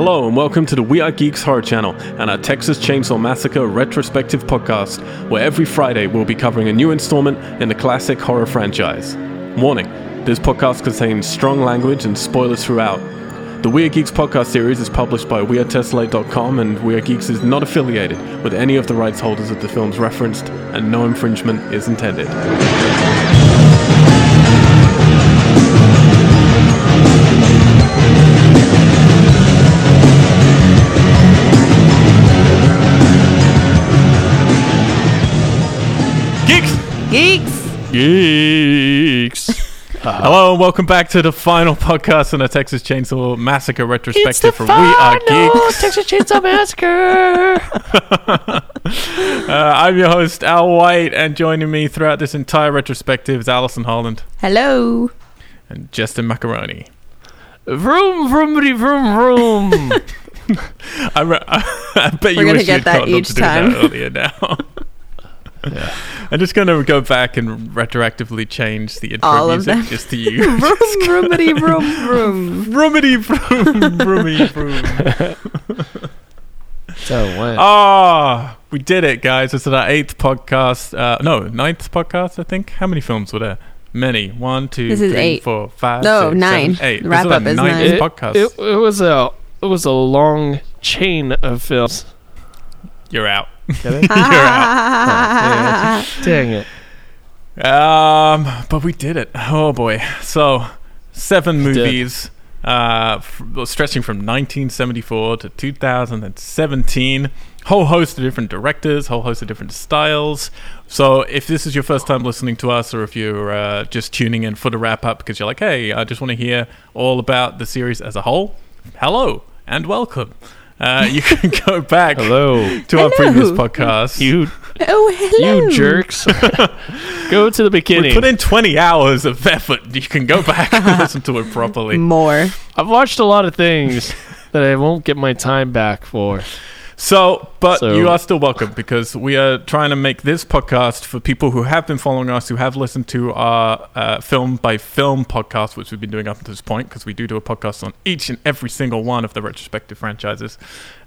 Hello and welcome to the We Are Geeks Horror Channel and our Texas Chainsaw Massacre retrospective podcast, where every Friday we'll be covering a new installment in the classic horror franchise. Warning this podcast contains strong language and spoilers throughout. The We Are Geeks podcast series is published by WeAreTessellate.com and We Are Geeks is not affiliated with any of the rights holders of the films referenced, and no infringement is intended. Geeks! Geeks. Geeks! Hello and welcome back to the final podcast on the Texas Chainsaw Massacre retrospective from We Are Geeks. Texas Chainsaw Massacre. Uh, I'm your host, Al White, and joining me throughout this entire retrospective is Alison Holland Hello. and Justin Macaroni. vroom vroom vroom vroom. I, re- I bet you We're gonna wish get you'd that each time. that earlier now. Yeah. I'm just going to go back and retroactively change the intro All of music them. just to you. vroom, vroomity, vroom, vroom. Vroomity vroom, vroomy vroom. So it went. Ah, we did it, guys. This is our eighth podcast. Uh, no, ninth podcast, I think. How many films were there? Many. One, two, This is three, eight. four, five, No, six, nine. seven, eight. The This is wrap-up is ninth nine. it, podcast. it, it was a it was a long chain of films. You're out. Get it? Ah. Dang it. Um, but we did it. Oh boy. So seven We did. movies, uh, f- stretching from 1974 to 2017. Whole host of different directors, whole host of different styles. So if this is your first time listening to us, or if you're uh, just tuning in for the wrap up because you're like, hey, I just want to hear all about the series as a whole, hello and welcome. Uh, you can go back Hello. to our Hello. previous podcast. You oh, hello. you jerks. Go to the We beginning. put in 20 hours of effort. You can go back and listen to it properly. More. I've watched a lot of things that I won't get my time back for. So, but So- you are still welcome because we are trying to make this podcast for people who have been following us, who have listened to our uh, film by film podcast, which we've been doing up to this point, because we do do a podcast on each and every single one of the retrospective franchises.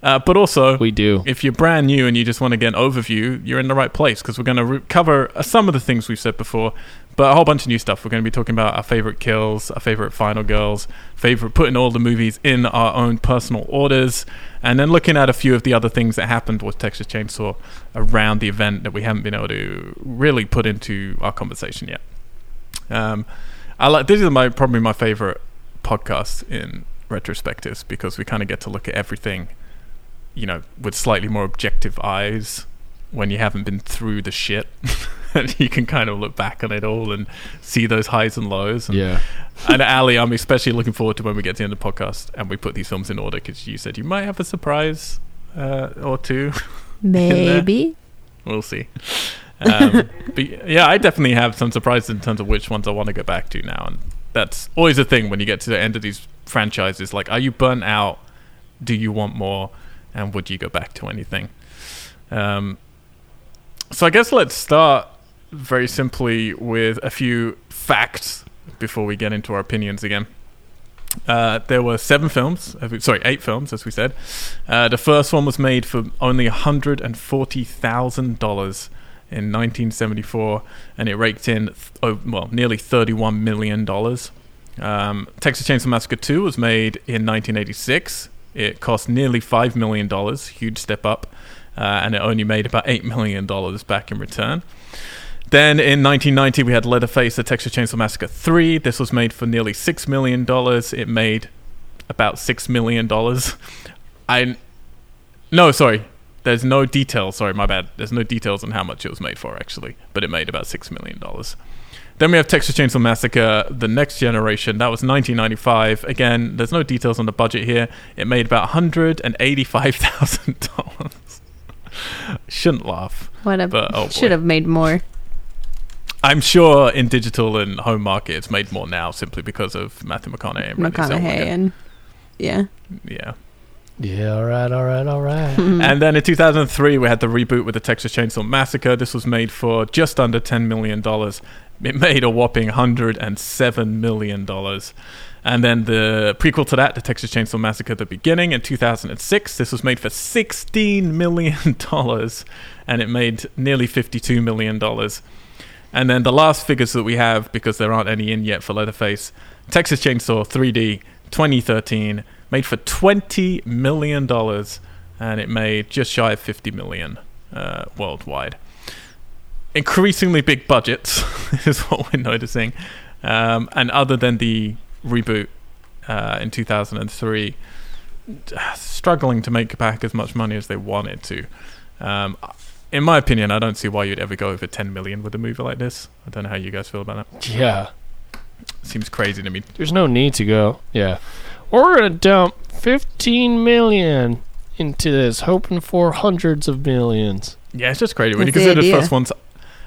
Uh, but also, We do. if you're brand new and you just want to get an overview, you're in the right place because we're going to re- cover uh, some of the things we've said before, but a whole bunch of new stuff. We're going to be talking about our favorite kills, our favorite final girls, favorite putting all the movies in our own personal orders, and then looking at a few of the other things that happened with Texas Chainsaw around the event that we haven't been able to really put into our conversation yet. Um, I like this is my probably my favorite podcast in retrospectives because we kind of get to look at everything you know, with slightly more objective eyes when you haven't been through the shit. and you can kind of look back on it all and see those highs and lows. And, Yeah. and Ali, I'm especially looking forward to when we get to the end of the podcast and we put these films in order because you said you might have a surprise uh, or two. Maybe. we'll see. Um, but yeah, I definitely have some surprises in terms of which ones I want to go back to now. And that's always a thing when you get to the end of these franchises. Like, are you burnt out? Do you want more? And would you go back to anything? Um, so I guess let's start very simply with a few facts before we get into our opinions again. Uh, there were seven films, sorry, eight films, as we said. Uh, the first one was made for only $140,000 in 1974, and it raked in, oh, well, nearly $31 million. Um, Texas Chainsaw Massacre 2 was made in 1986. It cost nearly $5 million, huge step up, uh, and it only made about $8 million back in return. Then in 1990, we had Leatherface, The Texas Chainsaw Massacre 3. This was made for nearly $6 million. It made about $6 million. I. No, sorry. There's no details. Sorry, my bad. There's no details on how much it was made for, actually. But it made about $6 million. Then we have Texas Chainsaw Massacre, The Next Generation. That was 1995. Again, there's no details on the budget here. It made about $185,000. Shouldn't laugh. What a. But, oh should have made more. I'm sure in digital and home market it's made more now simply because of Matthew McConaughey and Renée McConaughey Zellweger. and. Yeah. Yeah. Yeah, all right, all right, all right. Mm-hmm. And then in 2003, we had the reboot with the Texas Chainsaw Massacre. This was made for just under $10 million. It made a whopping $107 million. And then the prequel to that, The Texas Chainsaw Massacre: at The Beginning, in 2006. This was made for 16 million dollars, and it made nearly 52 million dollars. And then the last figures that we have, because there aren't any in yet for Leatherface, Texas Chainsaw 3D 2013 made for 20 million dollars, and it made just shy of 50 million uh, worldwide. Increasingly big budgets is what we're noticing, um, and other than the reboot uh, in 2003, struggling to make back as much money as they wanted to. Um, in my opinion, I don't see why you'd ever go over 10 million with a movie like this. I don't know how you guys feel about that. Yeah. Seems crazy to me. There's no need to go. Yeah. We're gonna dump 15 million into this, hoping for hundreds of millions. Yeah, it's just crazy when you That's the consider the idea. first one's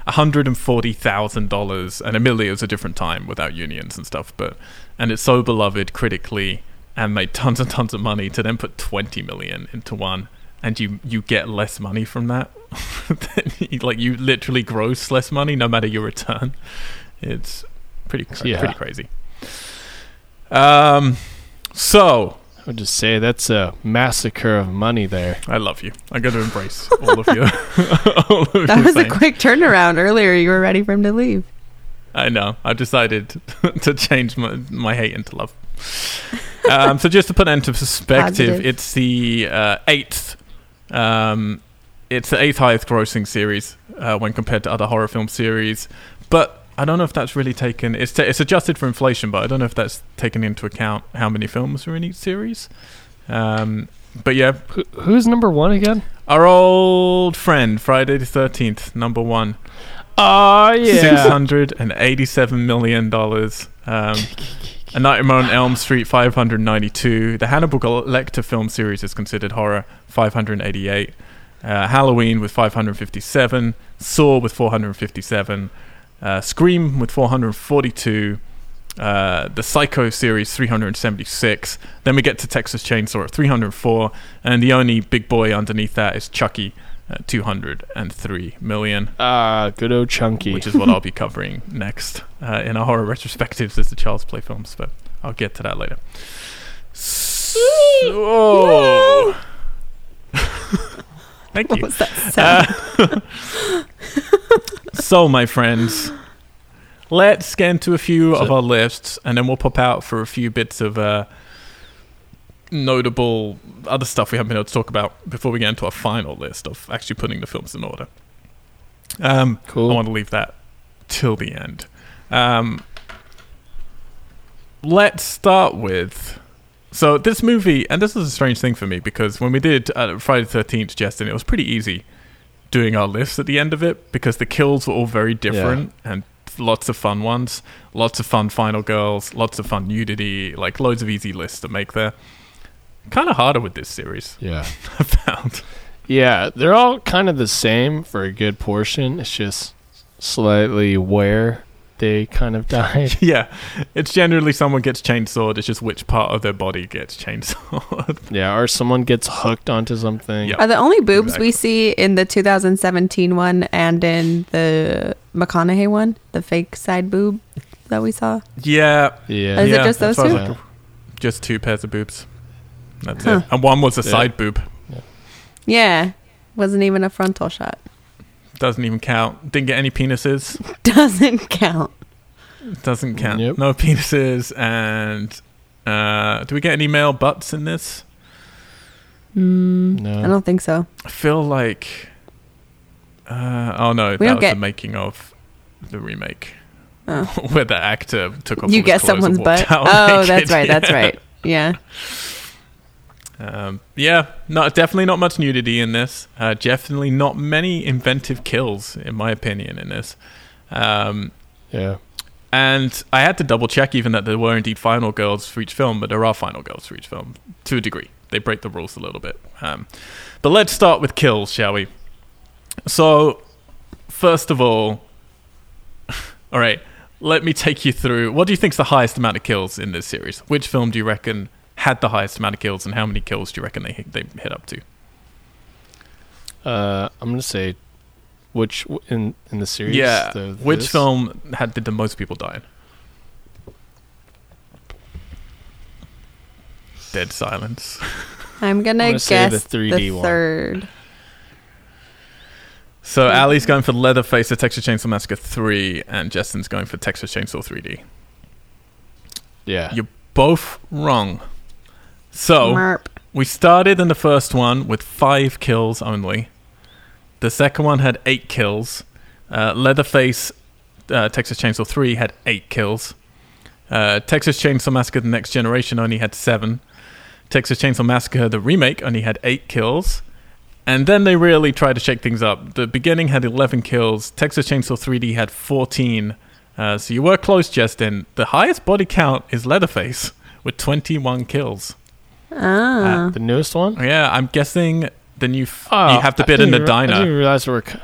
hundred and forty thousand dollars, and admittedly it was a different time without unions and stuff, but and it's so beloved critically and made tons and tons of money to then put twenty million into one, and you you get less money from that. Like you literally gross less money no matter your return. It's pretty cra- Yeah. pretty crazy. Um, so I would just say that's a massacre of money there. I love you. I got to embrace all of you. all of That your was a quick turnaround. Earlier, you were ready for him to leave. I know. I've decided to change my, my hate into love. Um, so just to put it into perspective, Positive. it's the uh, eighth. Um, it's the eighth highest grossing series uh, when compared to other horror film series. But I don't know if that's really taken. It's ta it's adjusted for inflation, but I don't know if that's taken into account how many films are in each series. Um, but yeah, Who, who's number one again? our old friend Friday the Thirteenth, number one. Oh yeah. six hundred and eighty-seven million dollars. Um, A Nightmare on Elm Street, five hundred ninety-two. The Hannibal Lecter film series is considered horror, five hundred eighty-eight. Uh, Halloween with five hundred fifty-seven. Saw with four hundred fifty-seven. Uh, Scream with four hundred forty-two. Uh, the Psycho series, 376. Then we get to Texas Chainsaw at 304. And the only big boy underneath that is Chucky at 203 million Ah, good old Chunky. which is what I'll be covering next uh, in our horror retrospectives as the Child's Play films, but I'll get to that later. So, thank What you. was that sound? Uh, so, my friends, let's get into a few of our lists, and then we'll pop out for a few bits of uh, notable other stuff we haven't been able to talk about before we get into our final list of actually putting the films in order. Um, cool. I want to leave that till the end. Um, let's start with. So this movie, and this is a strange thing for me because when we did uh, Friday the Thirteenth, Justin, it was pretty easy doing our lists at the end of it because the kills were all very different and lots of fun ones, lots of fun final girls, lots of fun nudity, like loads of easy lists to make there. Kind of harder with this series, yeah. I found. Yeah, they're all kind of the same for a good portion. It's just slightly where they kind of died. yeah, it's generally someone gets chainsawed. It's just which part of their body gets chainsawed. yeah, or someone gets hooked onto something. Yeah. Are the only boobs we see in the 2017 one and in the McConaughey one, the fake side boob that we saw? yeah, Yeah. Is it just those two? what I just two pairs of boobs. That's Huh. it. And one was a Yeah. side boob. Yeah. Wasn't even a frontal shot. Doesn't even count. Didn't get any penises. Doesn't count. Doesn't count. Yep. No penises. And uh, do we get any male butts in this? Mm, No. I don't think so. I feel like. Uh, oh no, that We don't was get- the making of the remake, Oh. where the actor took off. You get someone's butt. Oh, naked. that's right. That's right. Yeah. Um, yeah, not definitely not much nudity in this. Uh, definitely not many inventive kills, in my opinion, in this. Um, Yeah. And I had to double check even that there were indeed final girls for each film, but there are final girls for each film to a degree. They break the rules a little bit. Um, but let's start with kills, shall we? So, first of all, all right, let me take you through. What do you think's the highest amount of kills in this series? Which film do you reckon had the highest amount of kills, and how many kills do you reckon they they hit up to? Uh, I'm gonna say which in in the series. yeah, the- which this? film had did the most people die? in? dead silence. I'm gonna, I'm gonna guess the the, 3D one. third. So Ali's going for Leatherface, the Texas Chainsaw Massacre 3, and Justin's going for Texas Chainsaw 3D. Yeah. You're Both wrong. So Merp. we started in the first one with five kills only. The second one had eight kills. Uh, Leatherface, uh, Texas Chainsaw 3 had eight kills. Uh, Texas Chainsaw Massacre: The Next Generation only had seven. Texas Chainsaw Massacre: The Remake only had eight kills. And then they really tried to shake things up. The beginning had 11 kills. Texas Chainsaw 3D had 14. Uh, so you were close, Justin. The highest body count is Leatherface with 21 kills. Ah. the newest one? Yeah, I'm guessing then you f- Oh, you have to I bid in the didn't I didn't diner. realize we were. c-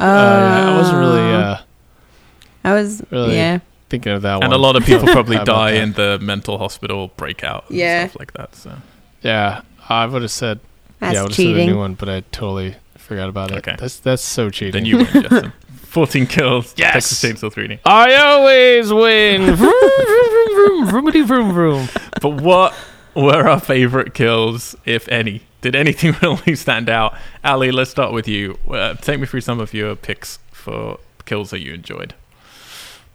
Oh, Uh, yeah, I wasn't really uh, I was. really- Yeah. thinking of that one. And a lot of people probably die in the mental hospital breakout and Yeah. stuff like that. So Yeah, I would have said. That's yeah, I would have said the cheating. new one, but I totally forgot about it. Okay. That's that's so cheating. then you win, Justin. 14 kills. Yes! Texas Chainsaw 3D. I always win. vroom, vroom, vroom, vroom, vroom, vroom, vroom. But what were our favorite kills, if any? Did anything really stand out? Ali, let's start with you. Uh, take me through some of your picks for kills that you enjoyed.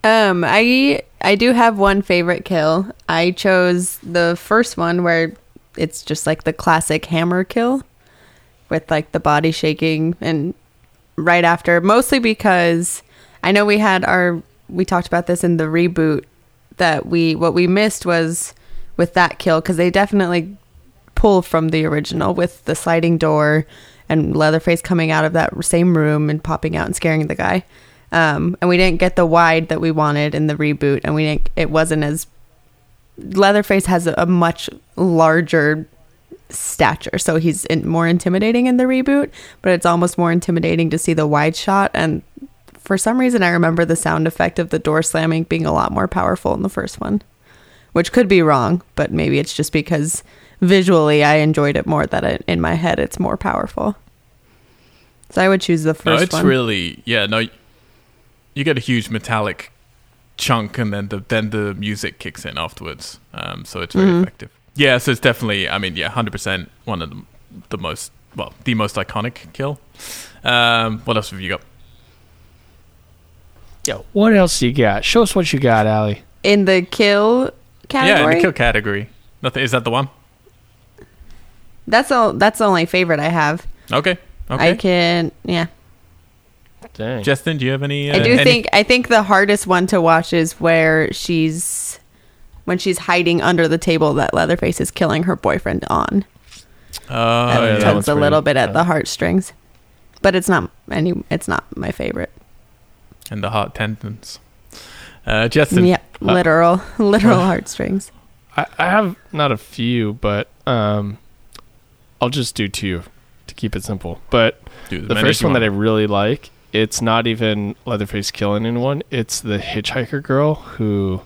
Um, I I do have one favorite kill. I chose the first one where it's just like the classic hammer kill with like the body shaking and right after mostly because I know we had our we talked about this in the reboot that we what we missed was with that kill cuz they definitely pull from the original with the sliding door and Leatherface coming out of that same room and popping out and scaring the guy. Um, and we didn't get the wide that we wanted in the reboot, and we didn't. It wasn't as Leatherface has a, a much larger stature, so he's in, more intimidating in the reboot. But it's almost more intimidating to see the wide shot. And for some reason, I remember the sound effect of the door slamming being a lot more powerful in the first one, which could be wrong, but maybe it's just because visually I enjoyed it more. That it, in my head, it's more powerful. So I would choose the first no, it's one. really yeah. No, you get a huge metallic chunk, and then the then the music kicks in afterwards. Um, so it's very Mhm. effective. Yeah, so it's definitely. I mean, yeah, hundred percent one of the, the most well, the most iconic kill. Um, what else have you got? Yeah, what else you got? Show us what you got, Allie. in the kill category? Yeah, in category. the kill category. Nothing. Is that the one? That's all. That's the only favorite I have. Okay. Okay. I can. Yeah, Dang. Justin, do you have any? Uh, I do any- think. I think the hardest one to watch is where she's when she's hiding under the table that Leatherface is killing her boyfriend on. Oh, that yeah, tugs one's a little bit at yeah. the heartstrings, but it's not any. It's not my favorite. and the heart tendons. Uh, Justin. Yeah, literal, literal heartstrings. I, I have not a few, but um, I'll just do two to keep it simple. But do as the first as you one that I really like, it's not even Leatherface killing anyone. It's the hitchhiker girl who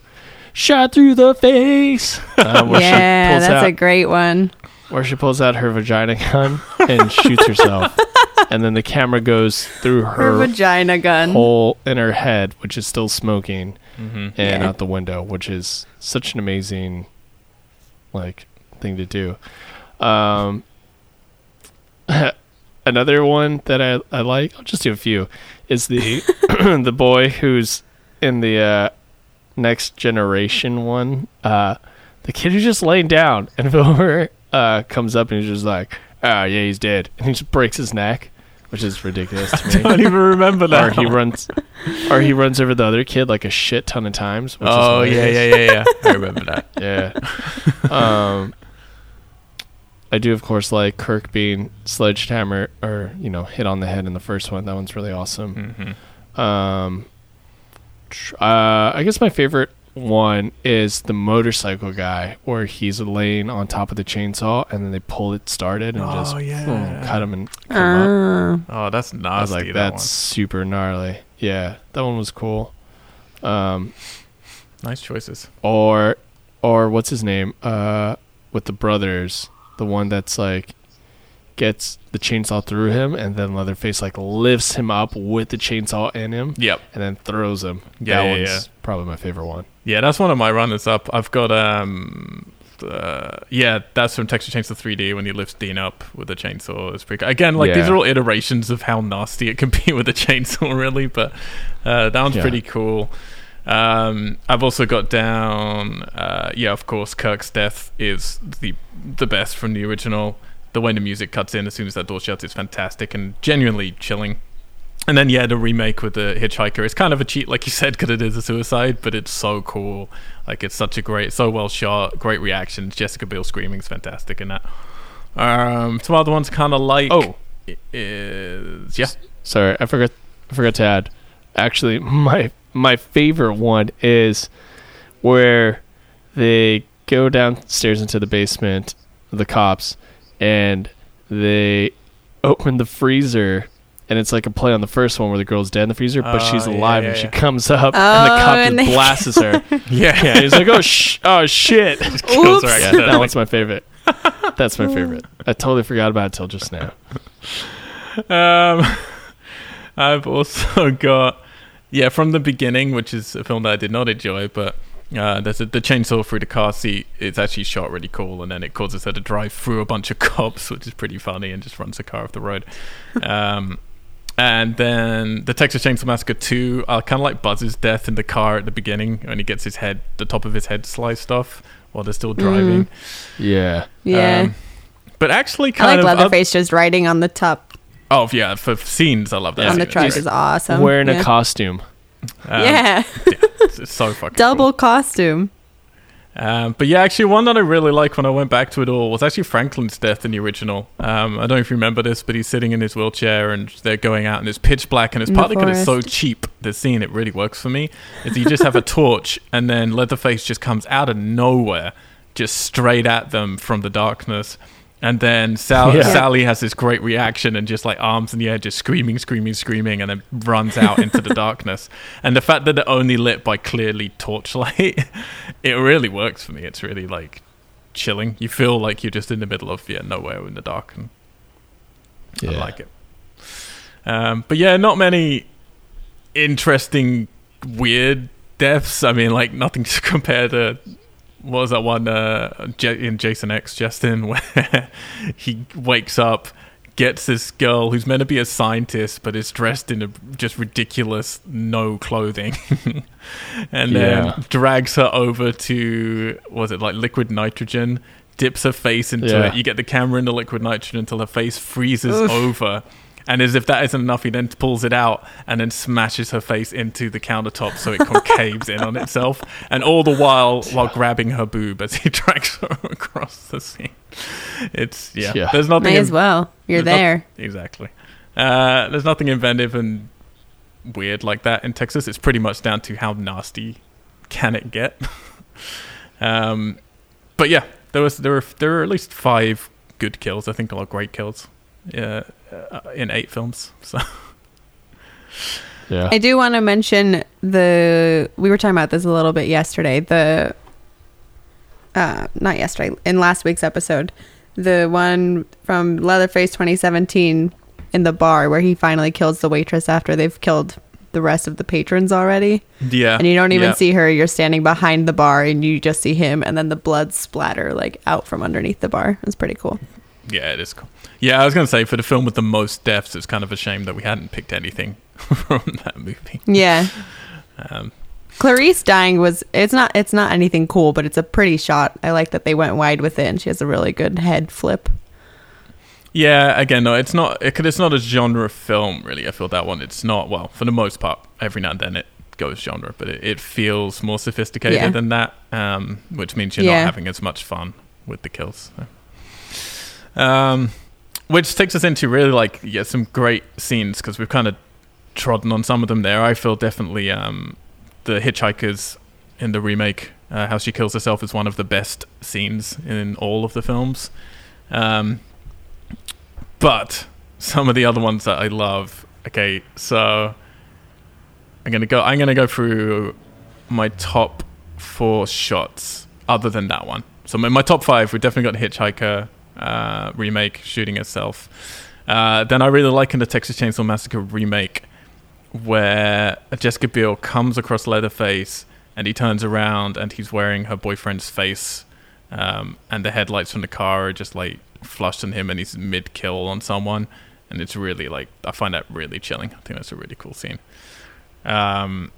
shot through the face. Um, where she yeah, pulls that's out, a great one. where she pulls out her vagina gun and shoots herself, and then the camera goes through Her, her vagina gun. hole in her head, which is still smoking, Mhm. and Yeah. out the window, which is such an amazing like thing to do. Um, another one that I, I like, I'll just do a few, is the the boy who's in the uh, next generation one. Uh, the kid who's just laying down, and Wilbur uh, comes up and he's just like, "Ah, yeah, he's dead," and he just breaks his neck, which is ridiculous to me. I don't even remember or that. he runs, or he runs over the other kid like a shit ton of times. Which Oh is yeah, yeah, yeah, yeah. I remember that. yeah. um, I do, of course, like Kirk being sledgehammer or you know hit on the head in the first one. That one's really awesome. hmm Um, tr- uh, I guess my favorite one is the motorcycle guy, where he's laying on top of the chainsaw and then they pull it started and just Oh, yeah. boom, cut him and cut him up. Ah. Oh, that's nasty. I was like, that that's super gnarly. Yeah, that one was cool. Um, nice choices. or or what's his name uh with the brothers the one that's like gets the chainsaw through him and then leatherface like lifts him up with the chainsaw in him Yep. and then throws him Yeah, that yeah, one's yeah. probably my favorite one Yeah, that's one of my runners up. I've got um uh, yeah, that's from Texas Chainsaw 3D when he lifts Dean up with a chainsaw. It's pretty again like these are all iterations of how nasty it can be with a chainsaw, really. But uh, that one's Yeah. pretty cool. Um, I've also got down, uh, yeah, of course, Kirk's death is the the best from the original. The way the music cuts in as soon as that door shuts is fantastic and genuinely chilling. And then yeah, the remake with the hitchhiker. It's kind of a cheat, like you said, because it is a suicide, but it's so cool. Like it's such a great, so well shot, great reactions. Jessica Biel screaming is fantastic in that. Um, some other ones kind of like Oh. is yeah, Sorry, I forgot. I forgot to add. Actually, my my favorite one is where they go downstairs into the basement, the cops, and they open the freezer. And it's like a play on the first one where the girl's dead in the freezer, but Oh, she's yeah, alive yeah, and she yeah. comes up and Oh, the cop and just they- blasts her. yeah, Yeah, he's like, "Oh sh, oh shit!" kills her Oops. Yeah, accidentally. that one's my favorite. That's my favorite. I totally forgot about it till just now. Um, I've also got yeah from the beginning, which is a film that I did not enjoy, but uh, there's a, the chainsaw through the car seat. It's actually shot really cool, and then it causes her to drive through a bunch of cops, which is pretty funny, and just runs the car off the road. Um, and then the Texas Chainsaw Massacre 2, I kind of like Buzz's death in the car at the beginning when he gets his head, the top of his head sliced off while they're still driving. Yeah. Yeah. Um, but actually, I like of Leatherface just riding on the top Oh yeah, for scenes I love that. Yeah. on the scene. truck It's is awesome. Wearing yeah. a costume. Um, yeah, it's, it's so fucking double costume. Um, but yeah, actually, one that I really like when I went back to it all was actually Franklin's death in the original. Um, I don't know if you remember this, but he's sitting in his wheelchair and they're going out and it's pitch black and it's In partly because it's so cheap. The scene it really works for me is you just have a torch and then Leatherface just comes out of nowhere, just straight at them from the darkness. And then Sal- Yeah. Sally has this great reaction and just like arms in the air, just screaming, screaming, screaming, and then runs out into the darkness. And the fact that they're only lit by clearly torchlight, it really works for me. It's really like chilling. You feel like you're just in the middle of yeah nowhere in the dark, and I like it. Um, but yeah, not many interesting, weird deaths. I mean, like nothing to compare to. What was that one uh, J- in Jason X, Justin, where he wakes up, gets this girl who's meant to be a scientist, but is dressed in a just ridiculous no clothing, and then drags her over to was it like liquid nitrogen? Dips her face into Yeah. it. You get the camera in the liquid nitrogen until her face freezes Oof. over. And as if that isn't enough, he then pulls it out and then smashes her face into the countertop so it concaves in on itself. And all the while, while grabbing her boob as he drags her across the scene. It's, yeah. Yeah. There's nothing. May in- as well. You're there's not- there. exactly. Uh, there's nothing inventive and weird like that in Texas. It's pretty much down to how nasty can it get. um, but yeah, there was there were there were at least five good kills. I think a lot of great kills. Yeah, uh, in eight films. So Yeah. I do want to mention the. We were talking about this a little bit yesterday. The. Uh, not yesterday. In last week's episode, the one from Leatherface 2017 in the bar where he finally kills the waitress after they've killed the rest of the patrons already, yeah, and you don't even yeah. see her. You're standing behind the bar, and you just see him, and then the blood splatter like out from underneath the bar. It's pretty cool. Yeah, it is cool. Yeah, I was gonna say for the film with the most deaths, it's kind of a shame that we hadn't picked anything from that movie. Yeah. Um, Clarice dying was it's not it's not anything cool, but it's a pretty shot. I like that they went wide with it, and she has a really good head flip. Yeah, again, no, it's not. It, it's not a genre film, really. I feel that one. It's not. Well, for the most part, every now and then it goes genre, but it, it feels more sophisticated Yeah. than that, um, which means you're Yeah. not having as much fun with the kills. so. Um, which takes us into really like yeah some great scenes because we've kind of trodden on some of them there. I feel definitely um, the hitchhikers in the remake, uh, how she kills herself, is one of the best scenes in all of the films. Um, but some of the other ones that I love. Okay, so I'm gonna go. I'm gonna go through my top four shots, other than that one. So in my top five, we definitely got Hitchhiker uh, remake, shooting itself. Uh, then I really like in the Texas Chainsaw Massacre remake, where Jessica Biel comes across Leatherface and he turns around and he's wearing her boyfriend's face um, and the headlights from the car are just like flushed on him, and he's mid kill on someone, and it's really like I find that really chilling. I think that's a really cool scene. Um,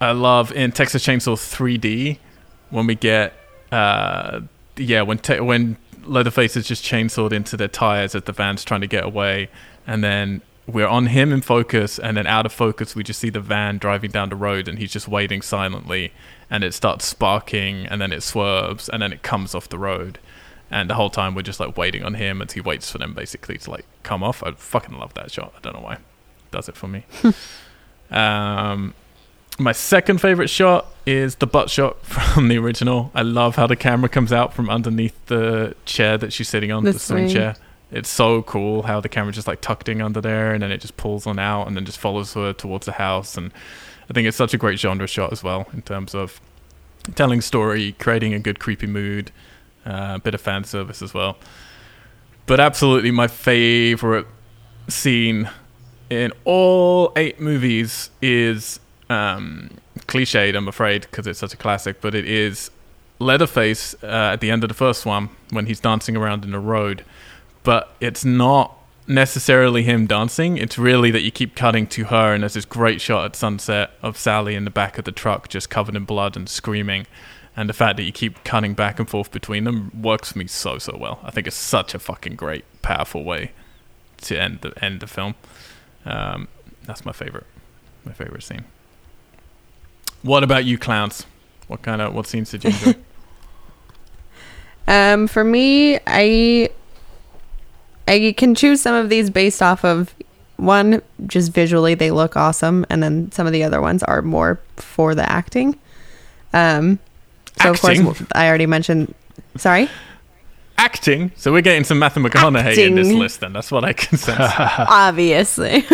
I love in Texas Chainsaw 3D when we get uh, yeah when te- when Leatherface is just chainsawed into their tires as the van's trying to get away, and then we're on him in focus, and then out of focus, we just see the van driving down the road, and he's just waiting silently, and it starts sparking, and then it swerves, and then it comes off the road, and the whole time we're just like waiting on him as he waits for them basically to like come off. I fucking love that shot. I don't know why, does it for me. um, my second favorite shot is the butt shot from the original. I love how the camera comes out from underneath the chair that she's sitting on, The the, swing chair. It's so cool how the camera just like tucked in under there and then it just pulls on out and then just follows her towards the house. And I think it's such a great genre shot as well in terms of telling story, creating a good creepy mood, uh, a bit of fan service as well. But absolutely my favorite scene in all eight movies is um, cliched, I'm afraid, because it's such a classic, but it is Leatherface uh, at the end of the first one when he's dancing around in the road. But it's not necessarily him dancing, it's really that you keep cutting to her, and there's this great shot at sunset of Sally in the back of the truck just covered in blood and screaming. And the fact that you keep cutting back and forth between them works for me so, so well. I think it's such a fucking great, powerful way to end the end the film. Um, that's my favorite, my favorite scene. What about you, clowns? What kind of what scenes did you enjoy? Um, for me, I I can choose some of these based off of one, just visually they look awesome, and then some of the other ones are more for the acting. Um, so Acting? of course I already mentioned. Sorry, Acting. So we're getting some Matthew McConaughey in this list. Then that's what I can sense. obviously.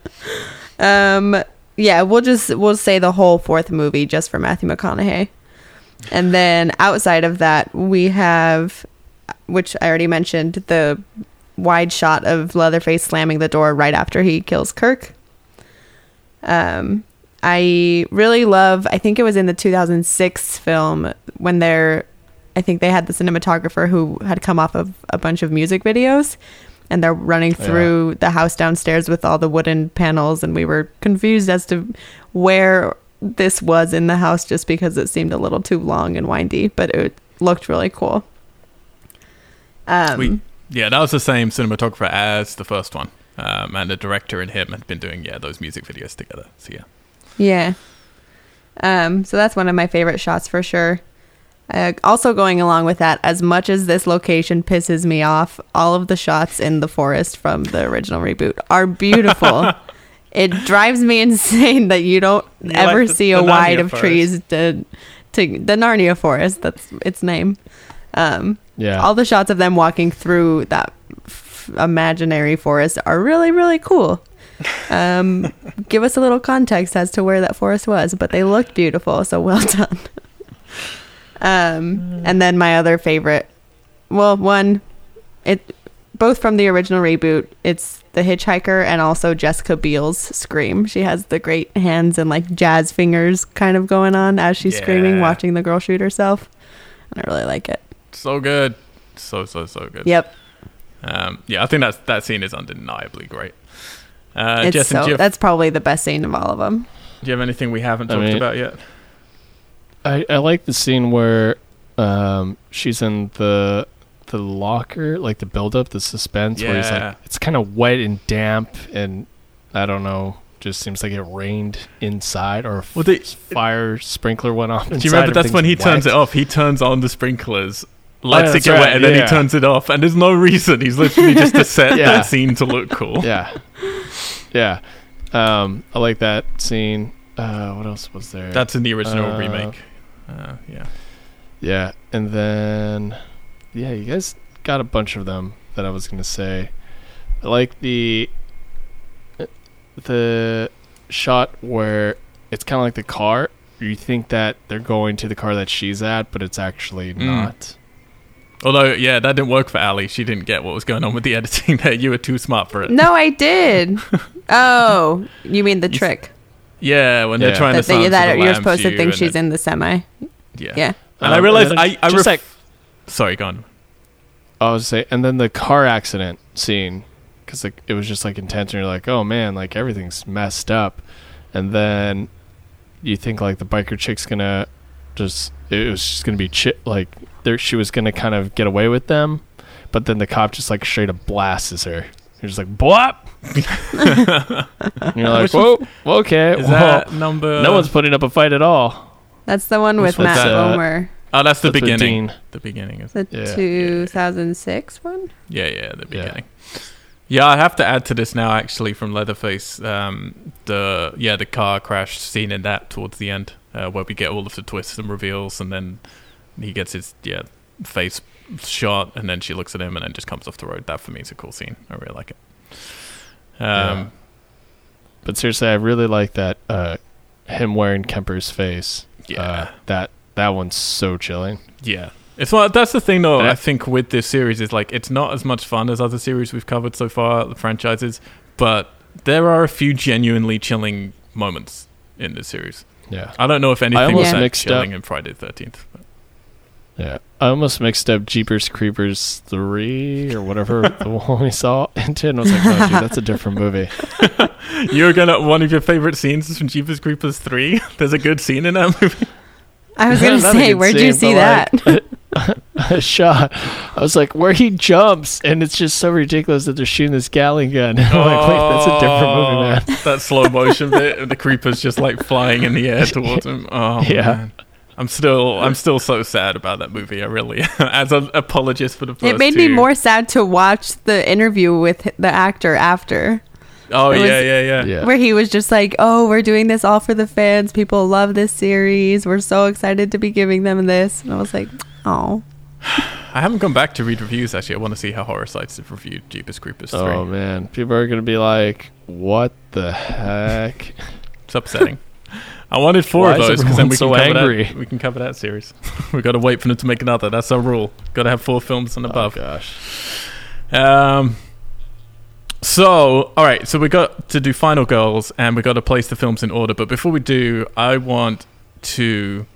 um, yeah, we'll just we'll say the whole fourth movie just for Matthew McConaughey, and then outside of that we have, which I already mentioned, the wide shot of Leatherface slamming the door right after he kills Kirk. Um, I really love. I think it was in the 2006 film when they're. I think they had the cinematographer who had come off of a bunch of music videos, and they're running Yeah. through the house downstairs with all the wooden panels, and we were confused as to where this was in the house just because it seemed a little too long and windy, but it looked really cool. Um, we, yeah, that was the same cinematographer as the first one, um, and the director and him had been doing yeah those music videos together. So yeah, Yeah. Um, so that's one of my favorite shots for sure. Uh, also, going along with that, as much as this location pisses me off, all of the shots in the forest from the original reboot are beautiful. it drives me insane that you don't You ever like the- see a wide of forest. trees to, to the Narnia forest. That's its name. Um, Yeah. all the shots of them walking through that f- imaginary forest are really really cool um, give us a little context as to where that forest was but they looked beautiful so well done um, and then my other favorite well one it both from the original reboot it's the hitchhiker and also jessica biel's scream she has the great hands and like jazz fingers kind of going on as she's screaming watching the girl shoot herself and i really like it so good, so so so good. yep Um, yeah, I think that's that scene is undeniably great. Uh, it's Justin, so have, that's probably the best scene of all of them. do you have anything we haven't I talked mean- about yet? I, I like the scene where um, she's in the the locker, like the build up, the suspense where he's Yeah. like it's kind of wet and damp and I don't know, just seems like it rained inside or a f- Well, they- fire sprinkler went off. Do you remember that's when he turns it off? He turns on the sprinklers, lets yeah, it get right, wet, and then he turns it off. And there's no reason. He's literally just to set Yeah. that scene to look cool. Yeah, yeah. Um, I like that scene. Uh, what else was there? That's in the original Uh, remake. Uh, yeah. Yeah, and then yeah, you guys got a bunch of them that I was gonna say. I like the the shot where it's kind of like the car. You think that they're going to the car that she's at, but it's actually Mm. not. Although, yeah, that didn't work for Ali. She didn't get what was going on with the editing there. You were too smart for it. No, I did. oh, you mean the You s- trick Yeah, when they're trying that, to they, that the you're supposed to think she's then- in the semi? Yeah. Yeah. And I Um, realized then I, I just ref- like Sorry, go on. I was say, and then the car accident scene, because like, it was just like intense, and you're like, oh man, like everything's messed up, and then you think like the biker chick's gonna just it was just gonna be chi- like there she was gonna kind of get away with them, but then the cop just like straight up blasts her. You're just like blop. and you're like, whoa, okay, Is well, that number? no one's putting up a fight at all. That's the one with one's Matt that? Bomer. Oh, that's the That's beginning. Dean. The beginning is. The Yeah. 2006 one? Yeah, yeah, the Yeah. beginning. Yeah, I have to add to this now. Actually, from Leatherface, um, the yeah the car crash scene in that towards the end, uh, where we get all of the twists and reveals, and then he gets his yeah face shot, and then she looks at him, and then just comes off the road. That for me is a cool scene. I really like it. Um, Yeah. But seriously, I really like that uh, him wearing Kemper's face. Yeah, Uh, that that one's so chilling. Yeah. It's not, that's the thing though, Yeah. I think with this series is like it's not as much fun as other series we've covered so far, the franchises, but there are a few genuinely chilling moments in this series. Yeah. I don't know if anything was that mixed chilling up- in Friday the thirteenth. Yeah. I almost mixed up Jeepers Creepers 3 or whatever the one we saw into ten. I was like, no, dude, that's a different movie. You're gonna one of your favorite scenes is from Jeepers Creepers three. There's a good scene in that movie. I was going to say, where'd you see but, that? A shot. I was like, where he jumps and it's just so ridiculous that they're shooting this galley gun. I'm like, wait, that's a different movie, oh, man. Oh, That slow motion bit, and the creepers just like flying in the air towards him. Oh Yeah. man. I'm still, I'm still so sad about that movie. I really, as an apologist for the first It made me more sad to watch the interview with the actor after, Oh it yeah, was- yeah, yeah, Yeah. where he was just like, "Oh, we're doing this all for the fans. People love this series. We're so excited to be giving them this." And I was like, "Oh, I haven't gone back to read reviews actually. I want to see how horror sites have reviewed Jeepers Creepers 3. Oh, man. People are going to be like, what the heck? It's upsetting. I wanted four Why of those because then we can so cover angry? that. We can cover that series. We've got to wait for them to make another. That's our rule. Got to have four films and above. Oh, gosh. Um. So, all right. So we got to do final goals, and we got to place the films in order. But before we do, I want to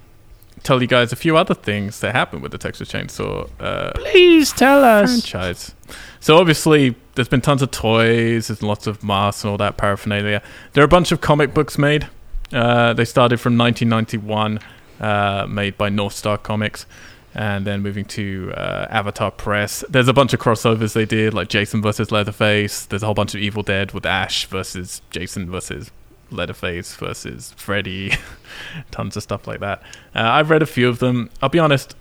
tell you guys a few other things that happened with the Texas Chainsaw uh, Please tell us. franchise. So obviously, there's been tons of toys, there's lots of masks and all that paraphernalia. There are a bunch of comic books made. Uh, they started from 1991, uh, made by Northstar Comics, and then moving to uh, Avatar Press. There's a bunch of crossovers they did, like Jason versus Leatherface. There's a whole bunch of Evil Dead with Ash versus Jason versus Leatherface versus Freddy. tons of stuff like that. Uh, I've read a few of them. I'll be honest,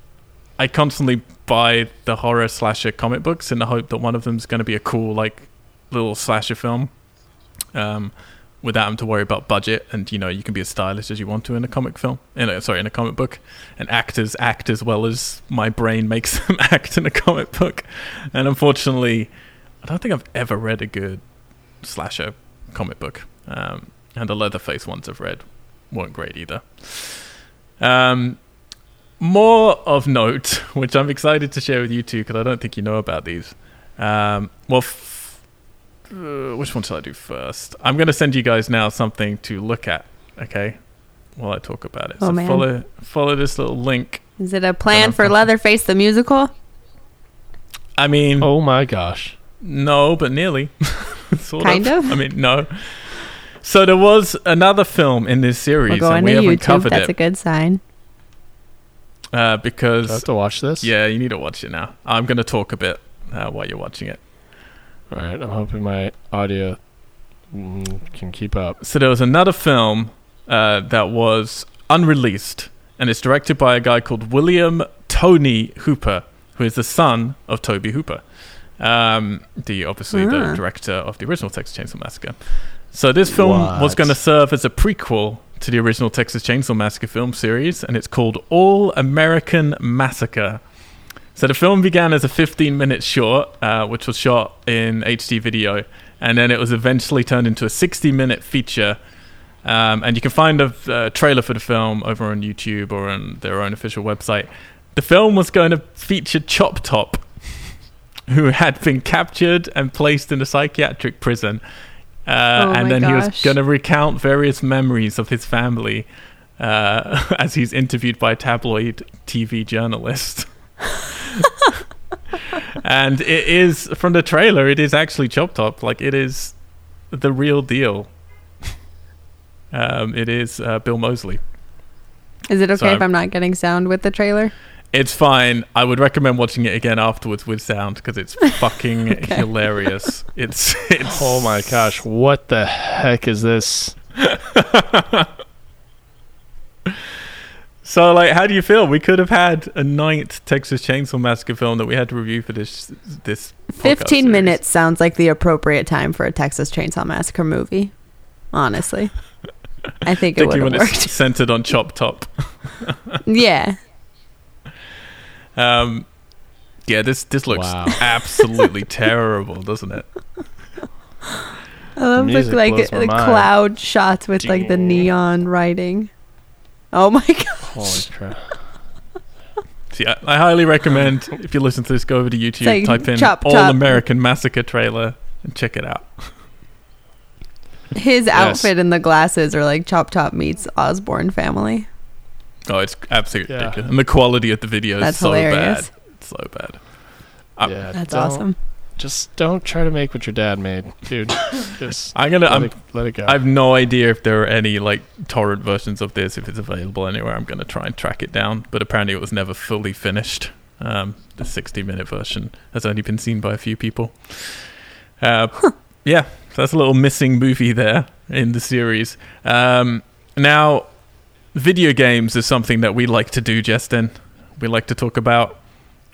I constantly buy the horror slasher comic books in the hope that one of them's going to be a cool like little slasher film, um, without having to worry about budget. And you know, you can be as stylish as you want to in a comic film. In a, sorry, in a comic book, and actors act as well as my brain makes them act in a comic book. And unfortunately, I don't think I've ever read a good slasher comic book. Um, and the Leatherface ones I've read weren't great either. Um, more of note, which I'm excited to share with you two because I don't think you know about these. Um, well, uh, which one shall I do first? I'm going to send you guys now something to look at. Okay, while I talk about it. Oh, so man. follow follow this little link. is it a plan for fucking- Leatherface the musical?" I mean, Oh, my gosh. no, but nearly. sort Kind of? I mean, no. So there was another film in this We're series, going and to we haven't YouTube. covered That's a good sign. uh, Do because I have to watch this? Yeah, you need to watch it now. I'm going to talk a bit uh, while you're watching it. All right. I'm hoping my audio mm, can keep up. So there was another film uh, that was unreleased, and it's directed by a guy called William Tony Hooper, who is the son of Tobe Hooper, um, the obviously the Ah. director of the original Texas Chainsaw Massacre. So this film was going to serve as a prequel to the original Texas Chainsaw Massacre film series, and it's called All American Massacre. So the film began as a 15-minute short, uh, which was shot in HD video, and then it was eventually turned into a 60-minute feature. Um, and you can find a uh, trailer for the film over on YouTube or on their own official website. The film was going to feature Chop Top, who had been captured and placed in a psychiatric prison. Uh, Oh and then he was going to recount various memories of his family uh, as he's interviewed by a tabloid TV journalist. And it is from the trailer. It is actually Chop Top. Like it is the real deal. Um, it is uh, Bill Moseley. Is it okay So- if I'm not getting sound with the trailer? It's fine. I would recommend watching it again afterwards with sound because it's fucking Okay. hilarious. It's it's Oh my gosh, what the heck is this? So, like, how do you feel? We could have had a ninth Texas Chainsaw Massacre film that we had to review for this this. 15 minutes sounds like the appropriate time for a Texas Chainsaw Massacre movie. Honestly. I think it would Particularly have worked. centered on Chop Top. yeah. Um, yeah, this this looks Wow. absolutely terrible, doesn't it? I love the, music like the mind. cloud shots with like the neon writing. Oh my god. Holy crap. So, yeah, I highly recommend if you listen to this, go over to YouTube, like type in Chop All Top. American Massacre trailer, and check it out. His Yes. outfit and the glasses are like Chop Top meets Osbourne family. Oh, it's absolutely Yeah. ridiculous, and the quality of the video That's is so hilarious. bad, it's so bad. Yeah, That's don't- awesome. Just don't try to make what your dad made, dude. Just I'm gonna. let, I'm it, let it go. I have no idea if there are any like torrent versions of this. If it's available anywhere, I'm to try and track it down. But apparently, it was never fully finished. Um, the 60 minute version has only been seen by a few people. Uh, yeah, so that's a little missing movie there in the series. Um, now, video games is something that we like to do, Justin. We like to talk about.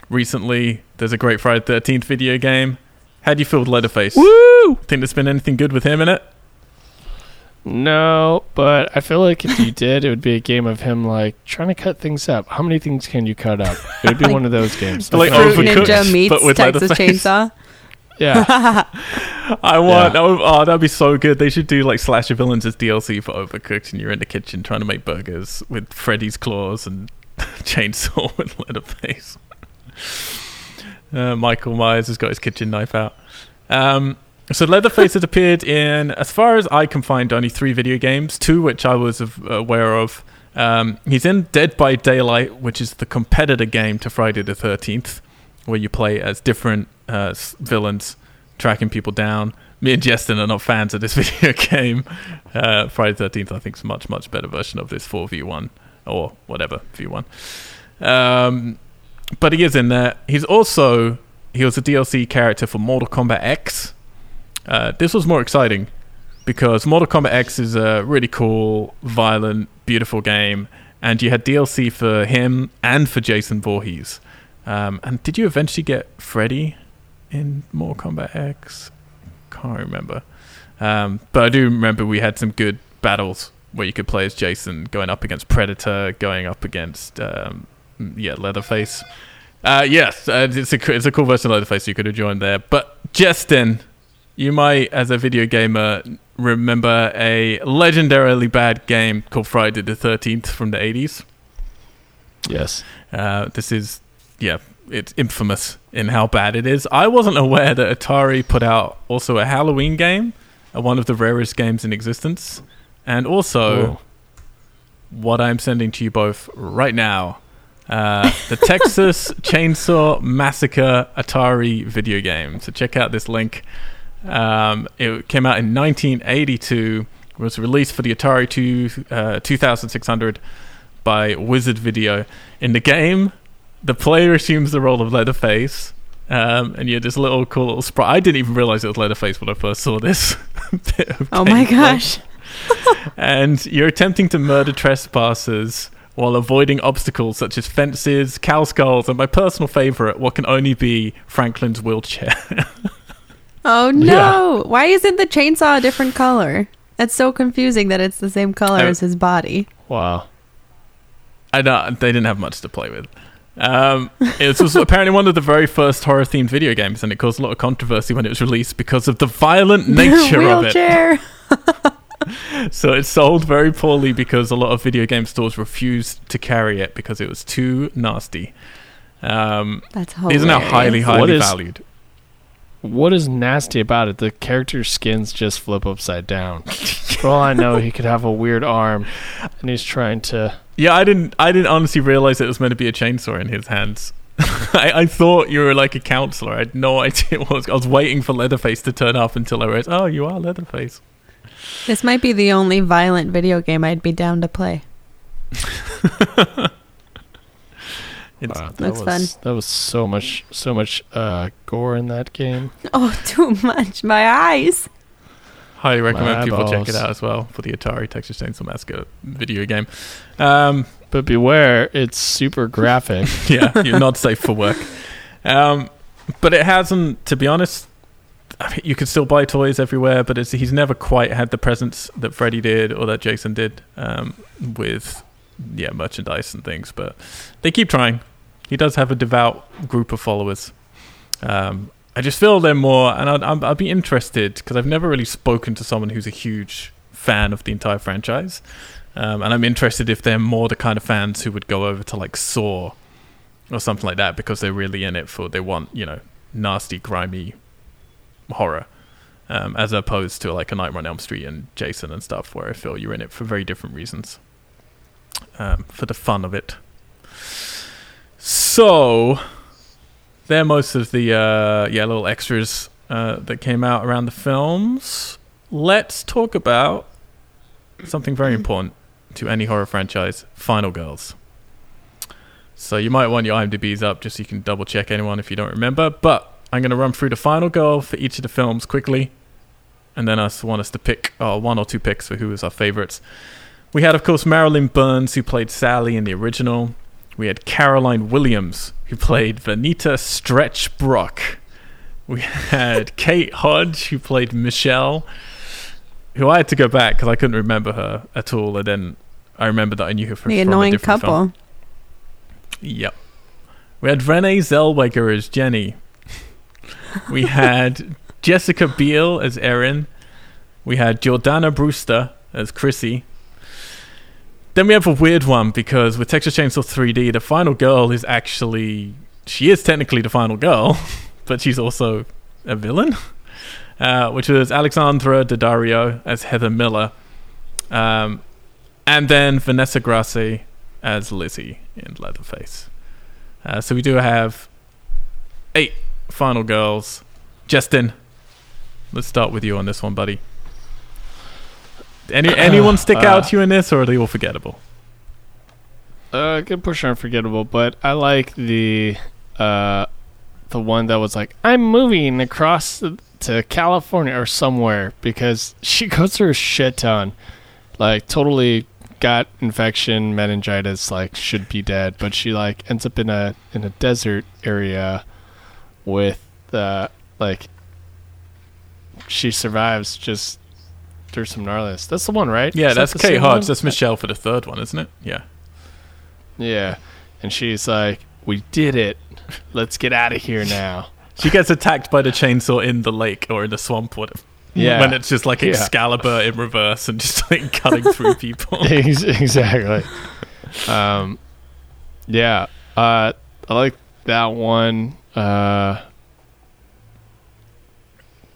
Recently, there's a great Friday 13th video game. How do you feel with Leatherface? Woo! Think there's been anything good with him in it? No, but I feel like if you did, it would be a game of him like trying to cut things up. How many things can you cut up? It would be Like- one of those games. Like Fruit Overcooked, Ninja meets but with Texas Leatherface. Chainsaw. yeah, I want. Yeah. Oh, oh, that'd be so good. They should do like slasher villains as DLC for Overcooked, and you're in the kitchen trying to make burgers with Freddy's claws and chainsaw with Leatherface. Uh, Michael Myers has got his kitchen knife out. Um, so Leatherface has appeared in, as far as I can find, only three video games. Two which I was aware of. Um, he's in Dead by Daylight, which is the competitor game to Friday the Thirteenth, where you play as different uh, villains tracking people down. Me and Justin are not fans of this video game. Uh, Friday the 13th, I think, is a much, much better version of this 4v1 or whatever, v1. Um, but he is in there. He's also, he was a DLC character for Mortal Kombat X. Uh, this was more exciting because Mortal Kombat X is a really cool, violent, beautiful game. And you had DLC for him and for Jason Voorhees. Um, and did you eventually get Freddy in Mortal Kombat X? Can't remember. Um, but I do remember we had some good battles where you could play as Jason going up against Predator, going up against um, yeah Leatherface. Uh, yes, uh, it's a it's a cool version of Leatherface. You could have joined there, but Justin, you might, as a video gamer, remember a legendarily bad game called Friday the Thirteenth from the eighties. yes. Uh, this is, yeah, it's infamous in how bad it is. I wasn't aware that Atari put out also a Halloween game, uh, one of the rarest games in existence, and also Whoa. what I'm sending to you both right now. Uh, the Texas Chainsaw Massacre Atari video game. So check out this link. Um, it came out in 1982. Was released for the Atari 2, uh, 2600 by Wizard Video. In the game, the player assumes the role of Leatherface, um, and you're this little cool little sprite. I didn't even realize it was Leatherface when I first saw this. Oh my gosh. And you're attempting to murder trespassers while avoiding obstacles such as fences, cow skulls, and my personal favorite, what can only be Franklin's wheelchair. Oh no. Why isn't the chainsaw a different color? It's so confusing that it's the same color Oh. as his body. Wow. I know they didn't have much to play with. Um, it was apparently one of the very first horror themed video games, and it caused a lot of controversy when it was released because of the violent nature of it. Wheelchair. So it sold very poorly because a lot of video game stores refused to carry it because it was too nasty. Um, That's these hilarious. are now highly, highly What is- valued. What is nasty about it? The character's skins just flip upside down. For all I know, he could have a weird arm, and he's trying to. Yeah, I didn't. I didn't honestly realize it was meant to be a chainsaw in his hands. I, I thought you were like a counselor. I had no idea what was. I was waiting for Leatherface to turn up until I realized, oh, you are Leatherface. This might be the only violent video game I'd be down to play. It's, Wow, that That's was, fun. That was so much, so much uh, gore in that game. Oh, too much. My eyes. Highly recommend My people check it out as well for the Atari Texas Chainsaw Massacre video game. Um, But beware, it's super graphic. yeah, you're not safe for work. Um, but it hasn't, to be honest. I mean, you can still buy toys everywhere, but he's never quite had the presence that Freddy did or that Jason did um, with, yeah, merchandise and things. But they keep trying. He does have a devout group of followers. Um, I just feel they're more, and I'd, I'd, I'd be interested because I've never really spoken to someone who's a huge fan of the entire franchise. Um, and I'm interested if they're more the kind of fans who would go over to like Saw or something like that because they're really in it for they want you know nasty, grimy horror, um, as opposed to like a Nightmare on Elm Street and Jason and stuff, where I feel you're in it for very different reasons, um, for the fun of it. So, they're most of the uh, yeah little extras uh, that came out around the films. Let's talk about something very important to any horror franchise: Final Girls. So you might want your IMDb's up just so you can double check anyone if you don't remember. But I'm going to run through the final girl for each of the films quickly, and then I want us to pick uh, one or two picks for who is our favorites. We had, of course, Marilyn Burns, who played Sally in the original. We had Caroline Williams, who played Vanita Stretch Brock. We had Kate Hodge, who played Michelle, who I had to go back because I couldn't remember her at all. And then I remember that I knew her from, The from annoying different couple. film. Yep. We had Renee Zellweger as Jenny. We had Jessica Biel as Erin. We had Jordana Brewster as Chrissy. Then we have a weird one because with Texas Chainsaw 3D, the final girl is actually she is technically the final girl, but she's also a villain. Uh, which was Alexandra Daddario as Heather Miller, um, and then Vanessa Grasso as Lizzie in Leatherface. Uh, so we do have eight final girls. Justin, let's start with you on this one, buddy. Any anyone stick out to you in this, or are they all forgettable? Uh, good push unforgettable, but I like the uh, the one that was like, I'm moving across to California or somewhere because she goes through a shit ton, like totally got infection, meningitis, like should be dead, but she like ends up in a in a desert area with uh like she survives just through some gnarliness. That's the one, right? Yeah, Is that's the Kate Hodge. one? That's Michelle for the third one, isn't it? Yeah. Yeah. And she's like, We did it. Let's get out of here now. She gets attacked by the chainsaw in the lake or in the swamp, whatever. Yeah. When it's just like Yeah. Excalibur in reverse and just like cutting through people. Exactly. Um, yeah. Uh, I like that one. Uh,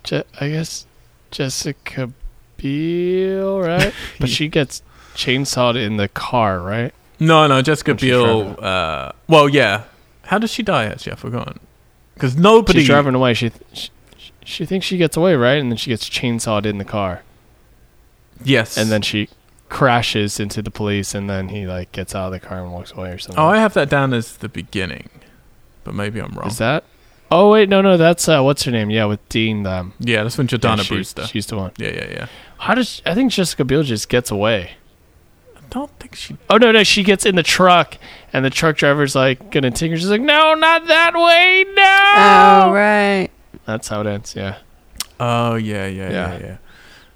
Je- I guess Jessica Biel, right? But she gets chainsawed in the car, right? No, no, Jessica When she's Biel. Uh, well, yeah. How does she die? Actually, I've forgotten. Because nobody. She's driving away. She, th- she she thinks she gets away, right? And then she gets chainsawed in the car. yes. and then she crashes into the police and then he like gets out of the car and walks away or something. Oh, I have that down as the beginning, but maybe I'm wrong. Is that? Oh wait, no, no, that's uh, what's her name? Yeah, with Dean. Um, yeah, that's when yeah, Jordana she- Brewster. She's the one. Yeah, yeah, yeah. How does I think Jessica Biel just gets away? I don't think she. Oh no, no, she gets in the truck and the truck driver's like gonna tinker. She's like, no, not that way, no. Oh, right. That's how it ends. Yeah. Oh yeah, yeah, yeah, Yeah. yeah.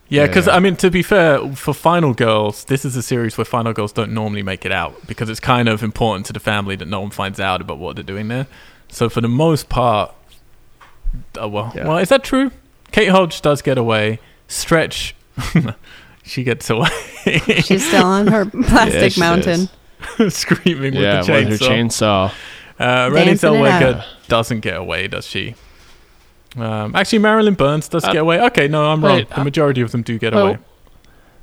Yeah, Yeah, because yeah. I mean, to be fair, for Final Girls, this is a series where Final Girls don't normally make it out because it's kind of important to the family that no one finds out about what they're doing there. So for the most part, uh, well, Yeah. well, is that true? Kate Hodge does get away. Stretch, she gets away, She's still on her plastic she mountain. screaming yeah, with the with her chainsaw. chainsaw. Uh, Renee Zellweger doesn't get away, does she? Um, actually, Marilyn Burns does Uh, get away. Okay, no, I'm wrong. the uh, majority of them do get well, away.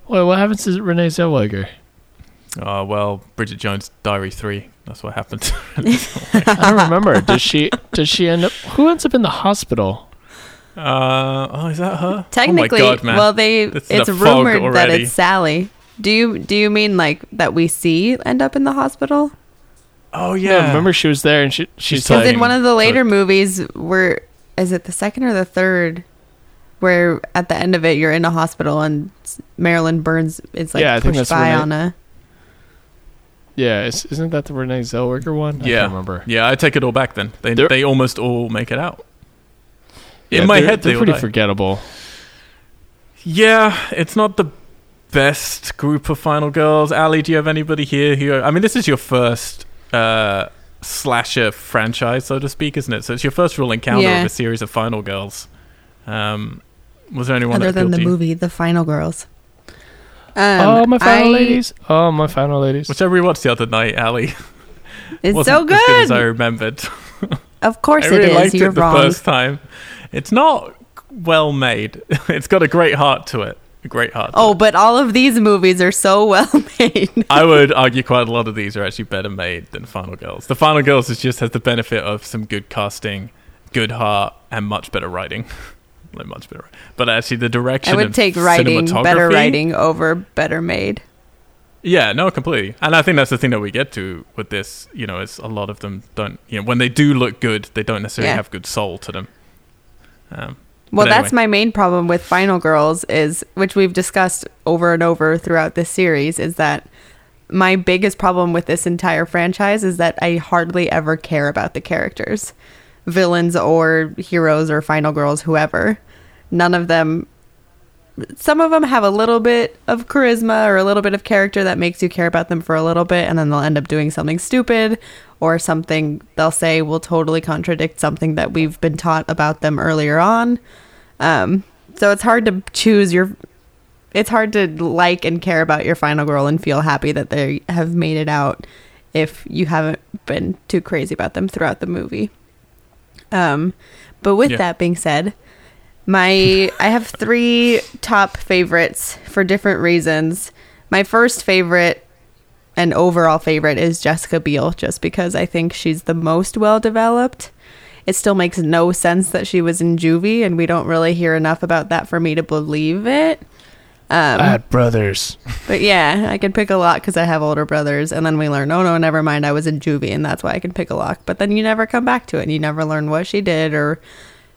Wait, what happens to Renee Zellweger? Oh well, Bridget Jones' Diary Three. That's what happened. I don't remember. Does she? Does she end up? Who ends up in the hospital? uh, oh, is that her? Technically, oh my God, man. well, they It's it's rumored that it's Sally. Do you do you mean like that we see end up in the hospital? oh Yeah. yeah. remember she was there and she she's She's Because in one of the later So- movies, where is it the second or the third? Where at the end of it, you're in a hospital and Marilyn Burns is like Yeah, I think pushed that's by Renee- on a. yeah, is, isn't that the Renee Zellweger one? I Yeah. can't remember. Yeah, I take it all back. Then they They're- they almost all make it out. Yeah, in my they're- head, they're they pretty die. forgettable. Yeah, it's not the best group of final girls. Ali, do you have anybody here who? I mean, this is your first uh, slasher franchise, so to speak, isn't it? So it's your first real encounter Yeah. of a series of final girls. Um, was there anyone Other that than the appealed to you? movie, The Final Girls. Um, oh, my final I- ladies. Oh, my final ladies. Which I rewatched the other night, Ali. It's Wasn't so as good as I remembered. Of course I it really is. liked You're it the wrong. first time. It's not well made. it's got a great heart to it. Great heart. Oh, it. but all of these movies are so well made. I would argue quite a lot of these are actually better made than Final Girls. The Final Girls is just has the benefit of some good casting, good heart, and much better writing. like much better. But actually, the direction. I would and take writing, better writing over better made. Yeah, no, completely. And I think that's the thing that we get to with this. You know, is a lot of them don't. You know, when they do look good, they don't necessarily Yeah. have good soul to them. Um, Well, But that's anyway. my main problem with Final Girls is which we've discussed over and over throughout this series is that my biggest problem with this entire franchise is that I hardly ever care about the characters, villains or heroes or Final Girls, whoever. None of them. Some of them have a little bit of charisma or a little bit of character that makes you care about them for a little bit, and then they'll end up doing something stupid or something they'll say will totally contradict something that we've been taught about them earlier on. Um, so it's hard to choose your. It's hard to like and care about your final girl and feel happy that they have made it out if you haven't been too crazy about them throughout the movie. Um, but with Yeah. that being said, my I have three top favorites for different reasons. My first favorite and overall favorite is Jessica Biel, just because I think she's the most well developed. It still makes no sense that she was in juvie, and we don't really hear enough about that for me to believe it. Um, Bad brothers. but yeah, I can pick a lock because I have older brothers, and then we learn, oh no, never mind, I was in juvie, and that's why I can pick a lock. But then you never come back to it, and you never learn what she did or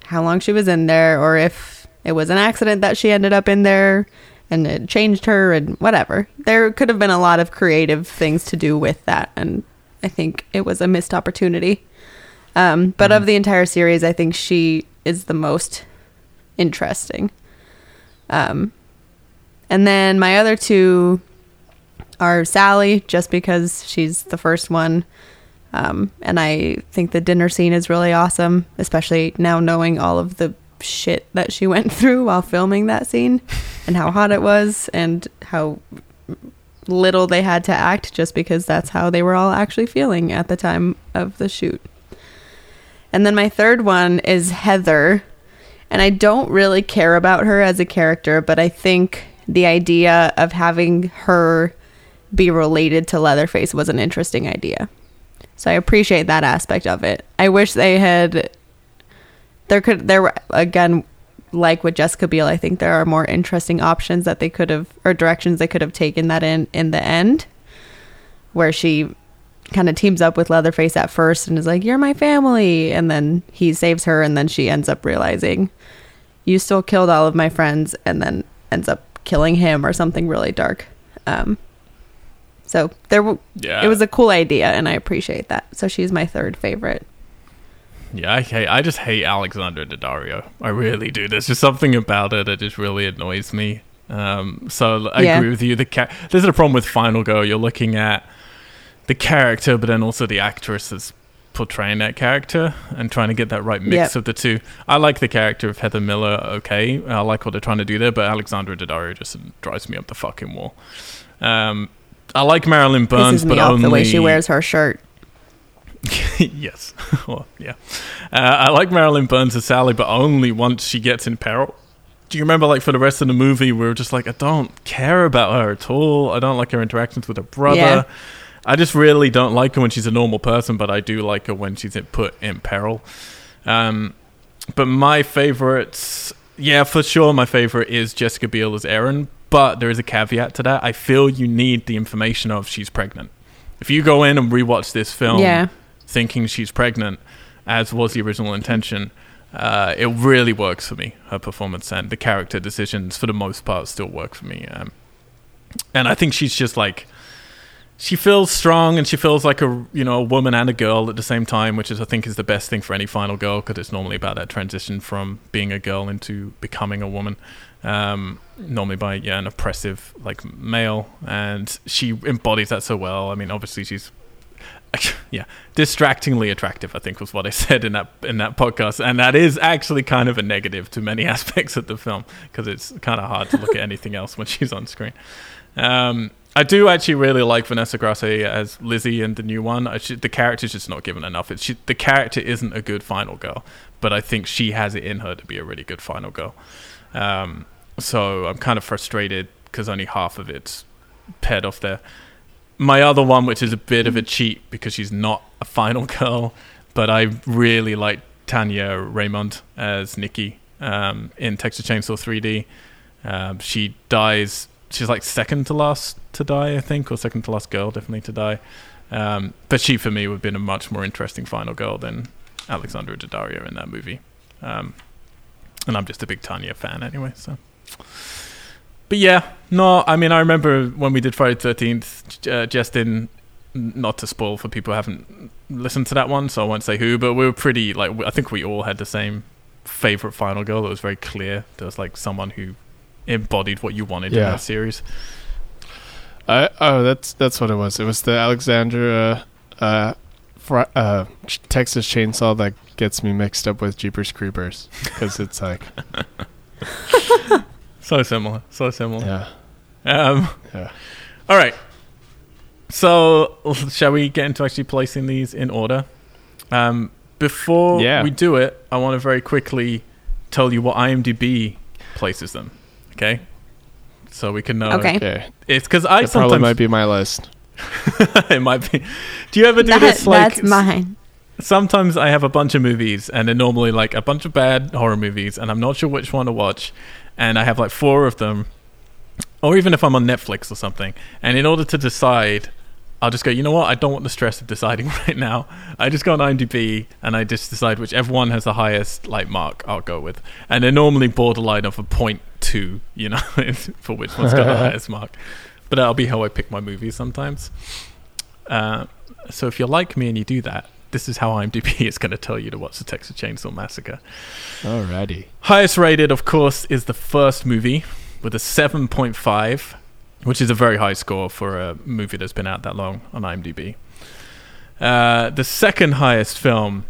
how long she was in there, or if it was an accident that she ended up in there and it changed her, and whatever. There could have been a lot of creative things to do with that, and I think it was a missed opportunity. Um, but of the entire series, I think she is the most interesting. Um, and then my other two are Sally, just because she's the first one. Um, and I think the dinner scene is really awesome, especially now knowing all of the shit that she went through while filming that scene and how hot it was and how little they had to act just because that's how they were all actually feeling at the time of the shoot. And then my third one is Heather. And I don't really care about her as a character, but I think the idea of having her be related to Leatherface was an interesting idea. So I appreciate that aspect of it. I wish they had there could there were again like with Jessica Biel, I think there are more interesting options that they could have or directions they could have taken that in in the end where she kind of teams up with Leatherface at first and is like, "You're my family," and then he saves her, and then she ends up realizing, "You still killed all of my friends," and then ends up killing him or something really dark. Um, so there, w- yeah, it was a cool idea, and I appreciate that. So she's my third favorite. Yeah, I hate. I just hate Alexandra Daddario. I really do. There's just something about her that just really annoys me. Um, so I Yeah. agree with you. The ca- this is a problem with Final Girl. You're looking at the character, but then also the actress that's portraying that character and trying to get that right mix Yep. of the two. I like the character of Heather Miller. Okay, I like what they're trying to do there, but Alexandra Daddario just drives me up the fucking wall. Um, I like Marilyn Burns, but only the way she wears her shirt. yes. well, yeah. Uh, I like Marilyn Burns as Sally, but only once she gets in peril. do you remember like for the rest of the movie we were just like I don't care about her at all. I don't like her interactions with her brother. Yeah. I just really don't like her when she's a normal person, but I do like her when she's in- put in peril. Um, but my favorites, yeah, for sure, my favorite is Jessica Biel as Erin. But there is a caveat to that. I feel you need the information of she's pregnant. If you go in and rewatch this film, Yeah. thinking she's pregnant, as was the original intention, uh, it really works for me. Her performance and the character decisions, for the most part, still work for me. Um, and I think she's just like she feels strong and she feels like a you know a woman and a girl at the same time, which is I think is the best thing for any final girl because it's normally about that transition from being a girl into becoming a woman. Um, normally by yeah an oppressive like male, and she embodies that so well. I mean, obviously she's yeah distractingly attractive i think was what i said in that in that podcast and that is actually kind of a negative to many aspects of the film because it's kind of hard to look at anything else when she's on screen um, i do actually really like vanessa grasso as lizzie in the new one I should, the character's just not given enough it's she, the character isn't a good final girl but i think she has it in her to be a really good final girl um, so i'm kind of frustrated because only half of it's paired off there my other one, which is a bit of a cheat because she's not a final girl, but I really like Tania Raymonde as Nikki um, in Texas Chainsaw 3D. Um, she dies. She's like second to last to die, I think, or second to last girl, definitely to die. Um, but she, for me, would have been a much more interesting final girl than Alexandra Daddario in that movie. Um, and I'm just a big Tania fan anyway, so. But yeah, no, I mean, I remember when we did Friday the 13th, uh, Justin, not to spoil for people who haven't listened to that one, so I won't say who, but we were pretty, like, I think we all had the same favorite final girl. It was very clear. There was, like, someone who embodied what you wanted in that series. I oh that's that's what it was. It was the Alexandra uh, fr- uh, Texas Chainsaw that gets me mixed up with Jeepers Creepers because it's like So similar. So similar. yeah Um, yeah all right. So, shall we get into actually placing these in order? Um, before Yeah. we do it, I want to very quickly tell you what IMDb places them. Okay? So we can know. Okay. okay. It's because I That probably might be my list. it might be. Do you ever do That- this? Like, that's mine. sometimes I have a bunch of movies, and they're normally like a bunch of bad horror movies, and I'm not sure which one to watch. And I have like four of them, or even if I'm on Netflix or something. And in order to decide, I'll just go, you know what? I don't want the stress of deciding right now. I just go on IMDb and I just decide whichever one has the highest like mark I'll go with. And they're normally borderline of a point two, you know, for which one's got the highest mark. But that'll be how I pick my movies sometimes. Uh, so if you're like me and you do that, this is how IMDb is going to tell you to watch the Texas Chainsaw Massacre. Alrighty. Highest rated, of course, is the first movie with a 7.5, which is a very high score for a movie that's been out that long on IMDb. Uh, the second highest film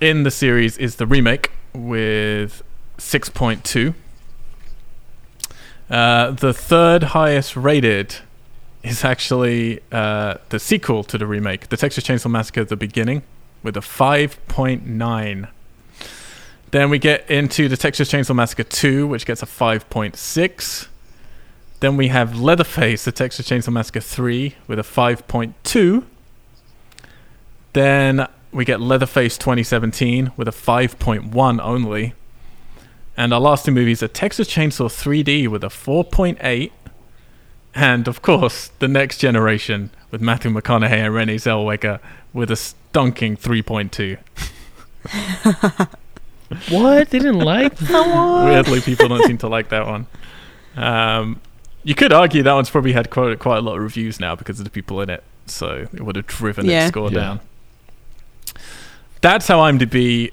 in the series is the remake with 6.2. Uh, the third highest rated is actually uh, the sequel to the remake, The Texas Chainsaw Massacre: The Beginning, with a 5.9. Then we get into the Texas Chainsaw Massacre 2, which gets a 5.6. Then we have Leatherface, the Texas Chainsaw Massacre 3, with a 5.2. Then we get Leatherface 2017 with a 5.1 only. And our last two movies are Texas Chainsaw 3D with a 4.8. And of course, The Next Generation with Matthew McConaughey and Renee Zellweger with a stonking 3.2. What? They didn't like that one? Weirdly, people don't seem to like that one. Um, you could argue that one's probably had quite, quite a lot of reviews now because of the people in it, so it would have driven Yeah. its score Yeah. down. That's how IMDb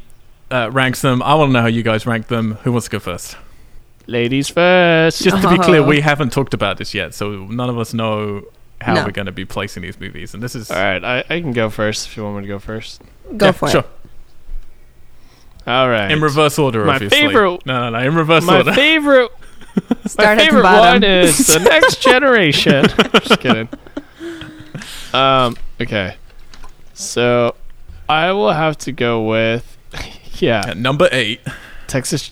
uh, ranks them. I want to know how you guys rank them. Who wants to go first? Ladies first. Just to be clear, we haven't talked about this yet, so none of us know how No. we're going to be placing these movies. And this is All right, I, I can go first if you want me to go first. Go Yeah, for sure. it. All right. in reverse order. My obviously. favorite- No, no, no. In reverse order. My order. favorite My Start at the favorite bottom. one is the next generation. Just kidding. Um. Okay. So, I will have to go with, yeah, At number eight. Texas.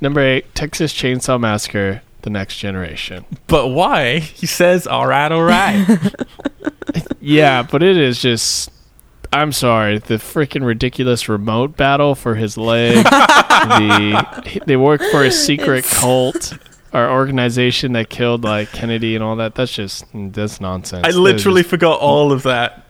number eight, Texas Chainsaw Massacre: The Next Generation. But why? He says, "All right, all right." Yeah, but it is just. I'm sorry, the freaking ridiculous remote battle for his leg. the they work for a secret cult or organization that killed like Kennedy and all that. That's just that's nonsense. I That is literally forgot all of that.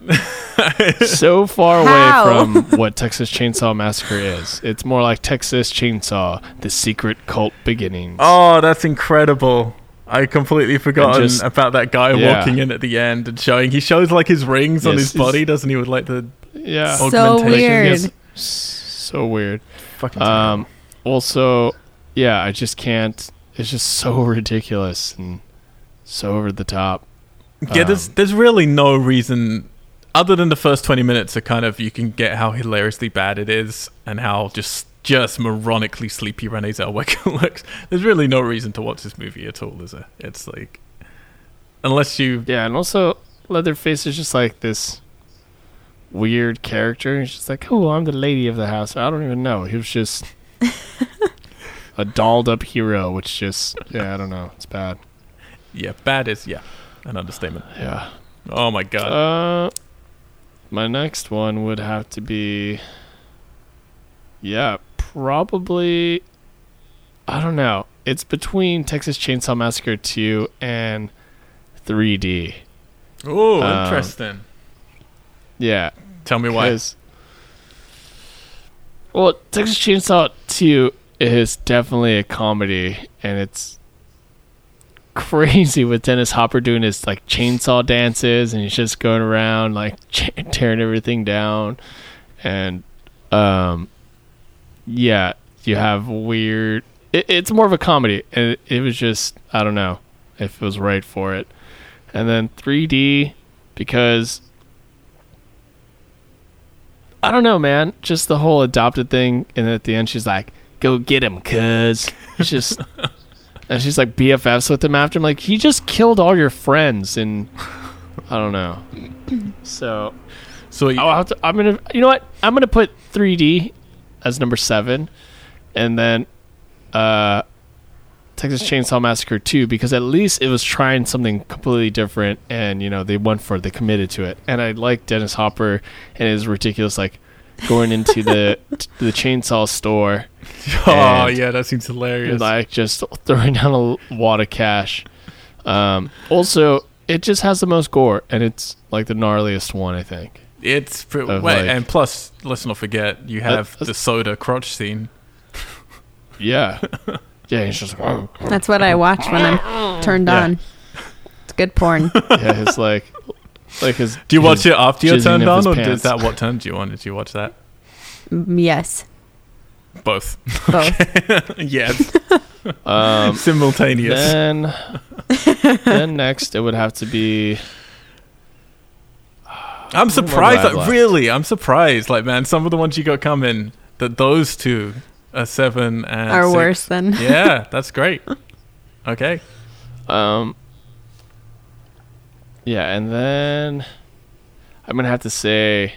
so far How? away from what Texas Chainsaw Massacre is. It's more like Texas Chainsaw: The Secret Cult Beginnings. oh, that's incredible. I completely forgotten just- about that guy yeah. walking in at the end and showing. He shows like his rings on his body, doesn't he? With like the yeah, so weird. Yes. so weird. fucking. Um, also, yeah, I just can't. It's just so ridiculous and so over the top. Yeah, there's Um, there's really no reason other than the first 20 minutes are kind of you can get how hilariously bad it is and how just just moronically sleepy Renee Zellweger looks. There's really no reason to watch this movie at all, is there? It's like unless you Yeah, and also Leatherface is just like this weird character. He's just like, oh, I'm the lady of the house. I don't even know. He was just a dolled up hero, which just yeah, I don't know. It's bad. yeah, bad is yeah, an understatement. Yeah. Oh my god. Uh, my next one would have to be, yeah, probably. I don't know. It's between Texas Chainsaw Massacre 2 and 3D. oh, um, interesting. Yeah, Tell me why. well, Texas Chainsaw 2 is definitely a comedy, and it's crazy with Dennis Hopper doing his like chainsaw dances, and he's just going around like tearing everything down, and um, yeah, you have weird. It, it's more of a comedy, and it, it was just I don't know if it was right for it, and then 3D because I don't know, man. Just the whole adopted thing, and at the end, she's like, "Go get him, cuz." It's just, and she's like BFFs with him after. I'm like, he just killed all your friends, and I don't know. So so you, I'll have to, I'm gonna, you know what? I'm gonna put 3D as number seven, and then uh, Texas Chainsaw Massacre 2 because at least it was trying something completely different, and you know they went for it, they committed to it, and I like Dennis Hopper and his ridiculous like going into the the chainsaw store oh yeah, that seems hilarious. like just throwing down a wad of cash. Um, also, it just has the most gore, and it's like the gnarliest one, I think. it's pretty, of, wait, like- and plus, let's not forget you have uh, the soda crotch scene. Yeah, yeah. He's just like, "Oh." That's what I watch when I'm turned Yeah. on. It's good porn. yeah, his like, like his. Do you watch it after you're jizzing turned on, or is that what turned you on? Did you watch that? Mm, yes, Both. both. yes. Um, Simultaneous. then, then next it would have to be. I'm surprised. do I have Like, really, I'm surprised. Like, man, some of the ones you got coming, that those two are seven and Are six. worse than. Yeah, that's great. Okay. Um. Yeah, and then I'm gonna have to say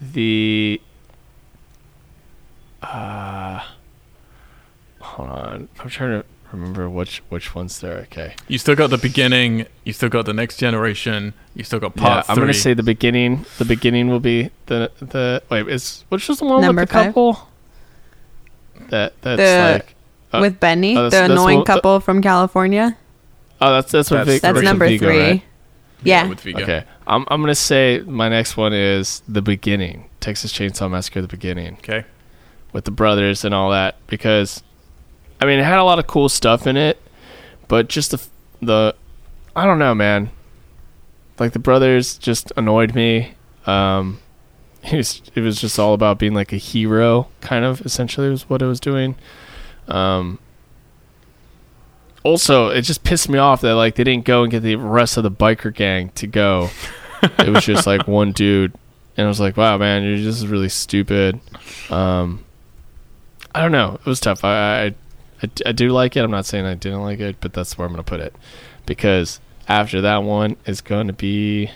the uh hold on. I'm trying to remember which which ones there. Okay. You still got the beginning. You still got the next generation. You still got part yeah, I'm three. gonna say the beginning. The beginning will be the the wait. Is which was the one Number with the five? couple? That that's The- like uh, With Benny, that's- the that's annoying what- couple from California. Oh that's that's what That's- Vic, That's Rick number Viggo, three. right? Yeah. with Viggo. Okay, I'm I'm gonna say my next one is the beginning, Texas Chainsaw Massacre: The Beginning, Okay. with the brothers and all that, because I mean it had a lot of cool stuff in it, but just the the I don't know, man. Like the brothers just annoyed me. Um, it was it was just all about being like a hero, kind of essentially was what it was doing. Um. Also, it just pissed me off that like they didn't go and get the rest of the biker gang to go. it was just like one dude, and I was like, "Wow, man, you're this is really stupid." Um, I don't know. It was tough. i i i do like it. I'm not saying I didn't like it, but that's where I'm gonna put it because after that one is going to be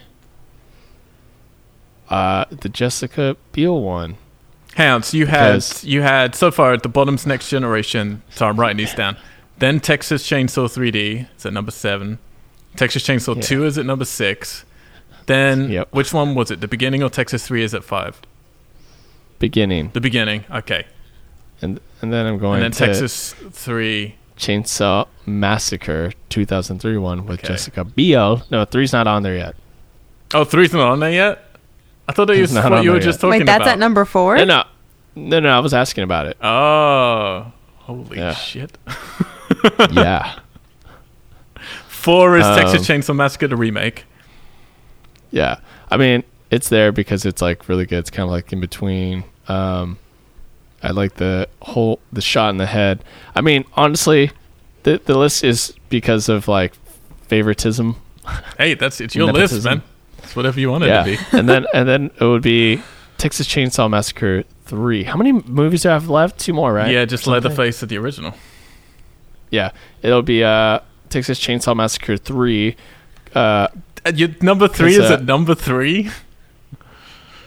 uh the Jessica Biel one. So you had Because- you had so far at the bottom's next generation. So I'm writing these down. Then Texas Chainsaw 3D is at number seven. Texas Chainsaw Yeah. 2 is at number six. Then Yep. which one was it? The beginning or Texas 3 is at five? Beginning, The beginning. Okay. and and then I'm going And then to Texas 3. Chainsaw Massacre 2003 one with Okay. Jessica Biel. No, three's not on there yet. Oh, three's not on there yet. I thought that It's was not what you were there just yet. talking Wait, that's about. at number four. No, no, no, no. I was asking about it. oh, holy Yeah. shit! yeah, Four is Um, Texas Chainsaw Massacre the remake. yeah. I mean, it's there because it's like really good. It's kind of like in between. Um, I like the whole the shot in the head. I mean, honestly, the the list is because of like favoritism. Hey, that's it's your list, man. It's whatever you want it yeah, to be. and then and then it would be Texas Chainsaw Massacre three. How many movies do I have left? Two more, right? Yeah, just Something? Leatherface of the original. Yeah, it'll be uh Texas Chainsaw Massacre three. Uh, And your number three is uh, at number three.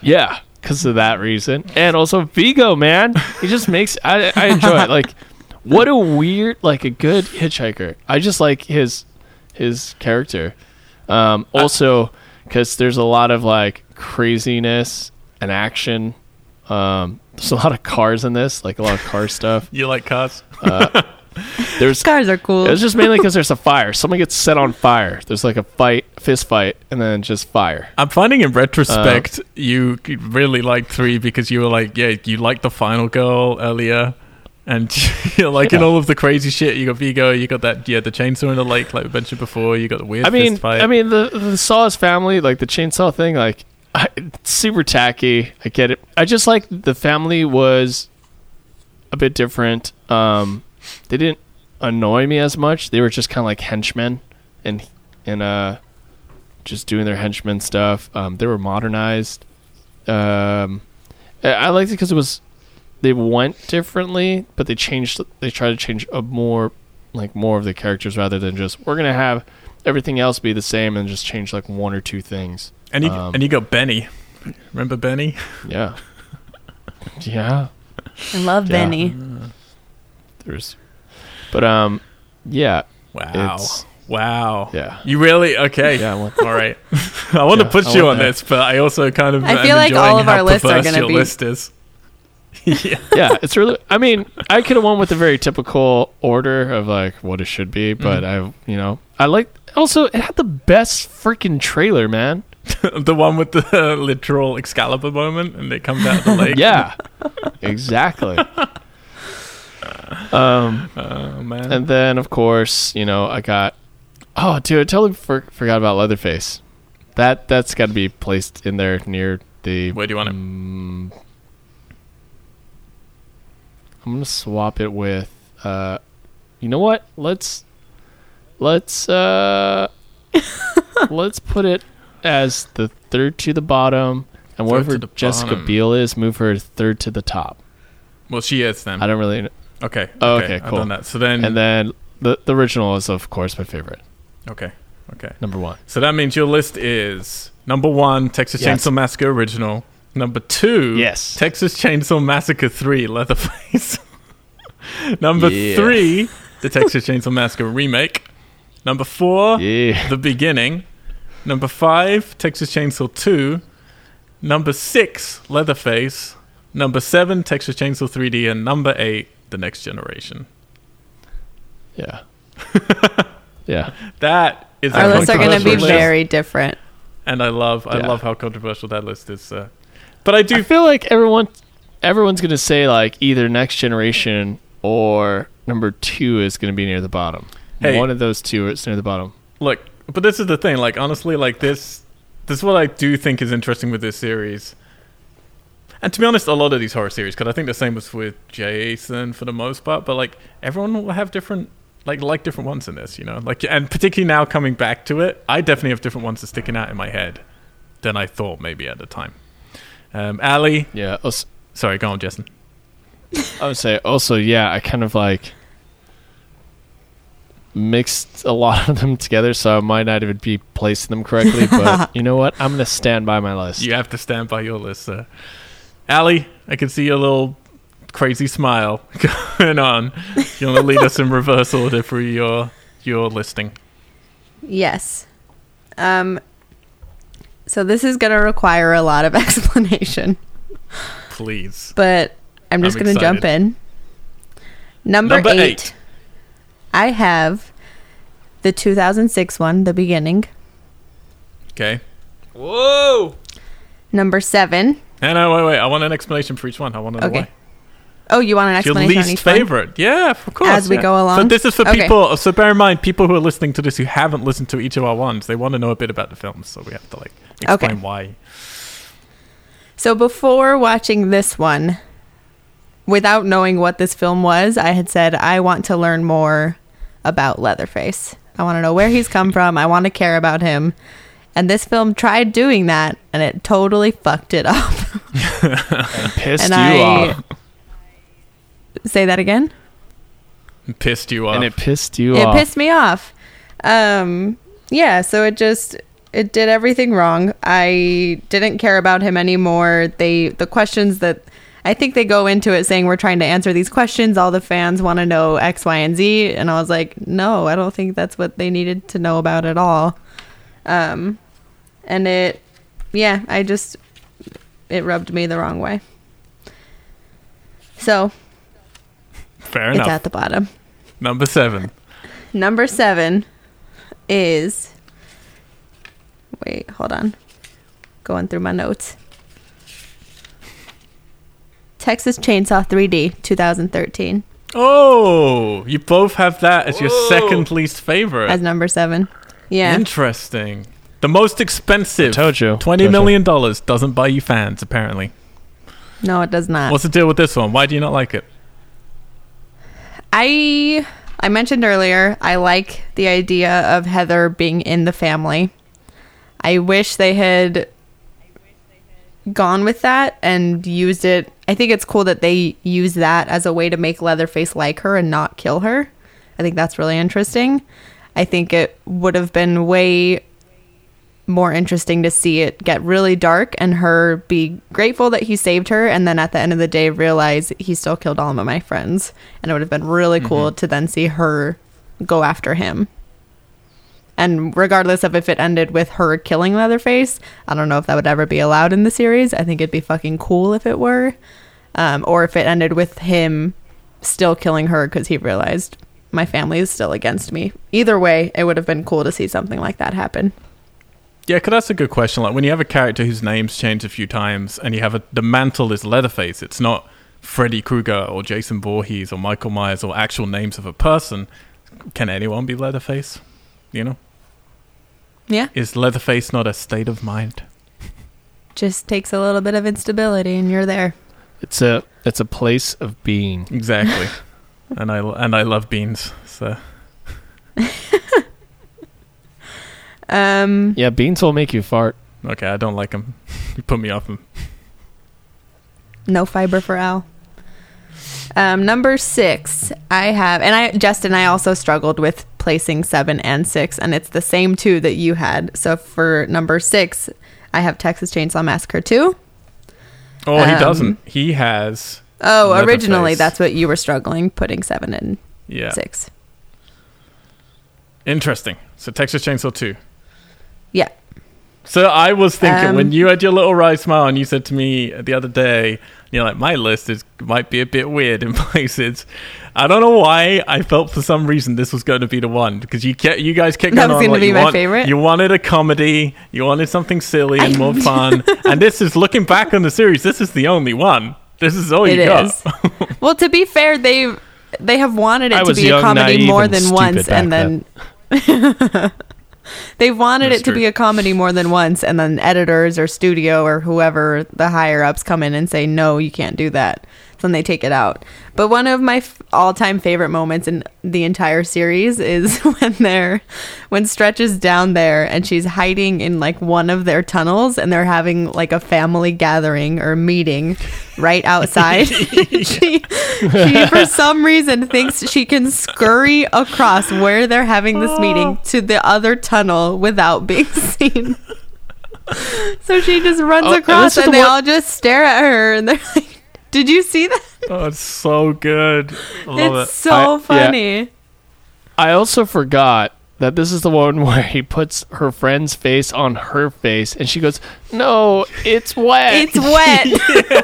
yeah, because of that reason, and also Viggo, man, he just makes I I enjoy it. Like, what a weird, like a good hitchhiker. I just like his his character. Um, also, because there's a lot of like craziness and action. Um, there's a lot of cars in this, like a lot of car stuff. You like cars? There's Cars are cool. It's just mainly because there's a fire. Someone gets set on fire. There's like a fight, fist fight, and then just fire. I'm finding in Uh, retrospect you really like three because you were like, yeah, you liked the final girl earlier. And you're like in all of the crazy shit. You got Viggo, you got that, yeah, the chainsaw in the lake, like we mentioned before. You got the weird I mean, fist fight. I mean the the Saw's family, like the chainsaw thing, like I, it's super tacky. I get it. I just like the family was a bit different. Um, they didn't annoy me as much. They were just kind of like henchmen and and uh, just doing their henchman stuff. Um, they were modernized. Um, I- I liked it because it was they went differently, but they changed. They tried to change a more like more of the characters rather than just we're gonna have everything else be the same and just change like one or two things. and you um, and you got Benny. Remember Benny? Yeah, yeah. I love Yeah. Benny. There's, but um, yeah, Wow. It's- wow. yeah, You really okay? yeah. I want- All right. I want Yeah, to put I you on that. this, but I also kind of I feel like all of our lists are gonna be- list is. yeah. yeah, it's really. I mean, I could have won with a very typical order of like what it should be, but I, you know, I like. Also, it had the best freaking trailer, man. the one with the literal Excalibur moment, and it comes out of the lake. Yeah, exactly. Um, Oh man. and then of course, you know, I got. Oh, dude, I totally for, forgot about Leatherface. That that's got to be placed in there near the. Where do you want it? Mm, I'm gonna swap it with. Uh, you know what? Let's let's uh let's put it as the third to the bottom, and Third wherever Jessica bottom. Biel is, move her third to the top. well, she is then. I don't really. Okay. Oh, okay. okay, I've cool. done that. So then. And then the the original is of course my favorite, okay. Okay. number one. So that means your list is number one, Texas Yes. Chainsaw Massacre original. Number two, Yes. Texas Chainsaw Massacre three, Leatherface. number Yeah. three, the Texas Chainsaw Massacre remake. Number four, Yeah. The Beginning. Number five, Texas Chainsaw 2. Number six, Leatherface. Number seven, Texas Chainsaw 3D. And number eight, The Next Generation. Yeah. yeah. That is Our a lists are going to be very different. And I love, I love how controversial that list is. Uh, but I do. I feel like everyone everyone's gonna say like either next generation or number two is gonna be near the bottom. Hey. One of those two is near the bottom. look, but this is the thing. Like honestly, like this, this is what I do think is interesting with this series. And to be honest, a lot of these horror series, because I think the same was with Jason for the most part. But like everyone will have different, like like different ones in this, you know. Like and particularly now coming back to it, I definitely have different ones that sticking out in my head than I thought maybe at the time. Um, Ali, Yeah. als- sorry, go on, Jason. I would say also yeah. I kind of like mixed a lot of them together, so I might not even be placing them correctly. But you know what? I'm gonna stand by my list. You have to stand by your list, sir. Ali, I can see your little crazy smile going on. You want to lead us in reverse order through your your listing? Yes. Um. So this is going to require a lot of explanation, Please. but I'm just going to jump in. Number, Number eight, eight. I have the 2006 one, The Beginning. Okay. Whoa! Number seven. No, no, wait, wait. I want an explanation for each one. I want to know Okay. why. Oh, you want an Your explanation on least each one? favorite. Yeah, of course. As we yeah. go So along? this is for Okay. people. So bear in mind, people who are listening to this who haven't listened to each of our ones, they want to know a bit about the films. So we have to like explain Okay. why. So before watching this one, without knowing what this film was, I had said I want to learn more about Leatherface. I want to know where he's come from. I want to care about him. And this film tried doing that and it totally fucked it up. Pissed and you I off. say that again? It pissed you off. And it pissed you it off. pissed me off. Um, yeah, so it just it did everything wrong. I didn't care about him anymore. They the questions that I think they go into it saying we're trying to answer these questions. All the fans want to know X, Y, and Z, and I was like, no, I don't think that's what they needed to know about at all. Um, and it, yeah, I just it rubbed me the wrong way. So Fair enough it's enough. at the bottom. Number seven. Number seven is. Wait, hold on. Going through my notes. Texas Chainsaw 3D 2013 Oh, you both have that as your second least favorite. as number seven. Yeah. Interesting. The most expensive. I told you. Twenty Told million dollars doesn't buy you fans. Apparently. no, it does not. What's the deal with this one? Why do you not like it? I I mentioned earlier I like the idea of Heather being in the family. I wish they had gone with that and used it. I think it's cool that they use that as a way to make Leatherface like her and not kill her. I think that's really interesting. I think it would have been way more interesting to see it get really dark and her be grateful that he saved her and then at the end of the day realize he still killed all of my friends. And it would have been really cool to then see her go after him. And regardless of if it ended with her killing leatherface i don't know if that would ever be allowed in the series. I think it'd be fucking cool if it were. Um, or if it ended with him still killing her because he realized my family is still against me. Either way it would have been cool to see something like that happen Yeah, because that's a good question. Like when you have a character whose name's changed a few times, and you have a the mantle is Leatherface. It's not Freddy Krueger or Jason Voorhees or Michael Myers or actual names of a person. Can anyone be Leatherface? You know, yeah is Leatherface not a state of mind? just takes a little bit of instability and you're there. It's a it's a place of being. Exactly. and I and I love beans. So Um, Yeah, beans will make you fart. okay, I don't like him. You put me off him. no fiber for Al. Um, number six, I have, and I, Justin, I also struggled with placing seven and six, and it's the same two that you had. So for number six, I have Texas Chainsaw Massacre 2. Oh, he Um, doesn't. He has. Oh, originally Leatherface. that's what you were struggling putting seven and Yeah. six. Interesting. So Texas Chainsaw 2. Yeah. So I was thinking Um, when you had your little wry smile and you said to me the other day, you're like, my list is might be a bit weird in places. I don't know why I felt for some reason this was going to be the one because you kept, you guys kept That was on like be you my want- favorite? You wanted a comedy, you wanted something silly and more fun, and this is looking back on the series. This is the only one. This is all It you got. well, to be fair, they they have wanted I it to was be a comedy more than once, and then they've wanted That's it to true. be a comedy more than once, and then editors or studio or whoever the higher ups come in and say, "No, you can't do that." So then they take it out. But one of my f- all-time favorite moments in the entire series is when they're when Stretch is down there and she's hiding in like one of their tunnels, and they're having like a family gathering or meeting right outside. she, she for some reason thinks she can scurry across where they're having this meeting oh. to the other tunnel without being seen. So she just runs Oh, across is and the they one- all just stare at her and they're like Did you see that? Oh, it's so good. I love it's it. so I- yeah. funny. I also forgot that this is the one where he puts her friend's face on her face, and she goes, "No, it's wet." It's wet.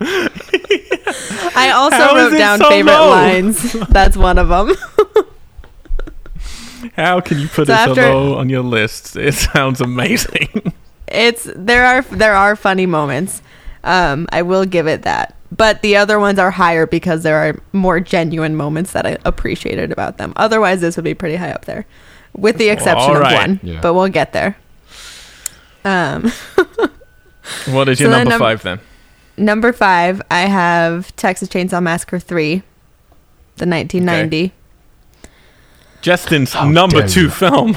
I also How wrote down so favorite low? lines. That's one of them. How can you put So it after- so low on your list? It sounds amazing. It's there are there are funny moments. Um, I will give it that. But the other ones are higher because there are more genuine moments that I appreciated about them. Otherwise, this would be pretty high up there, with the exception all of one. Yeah. But we'll get there. Um, what is your So then number num- five then? number five, I have Texas Chainsaw Massacre three, the 1990. Justin's How number two you. film.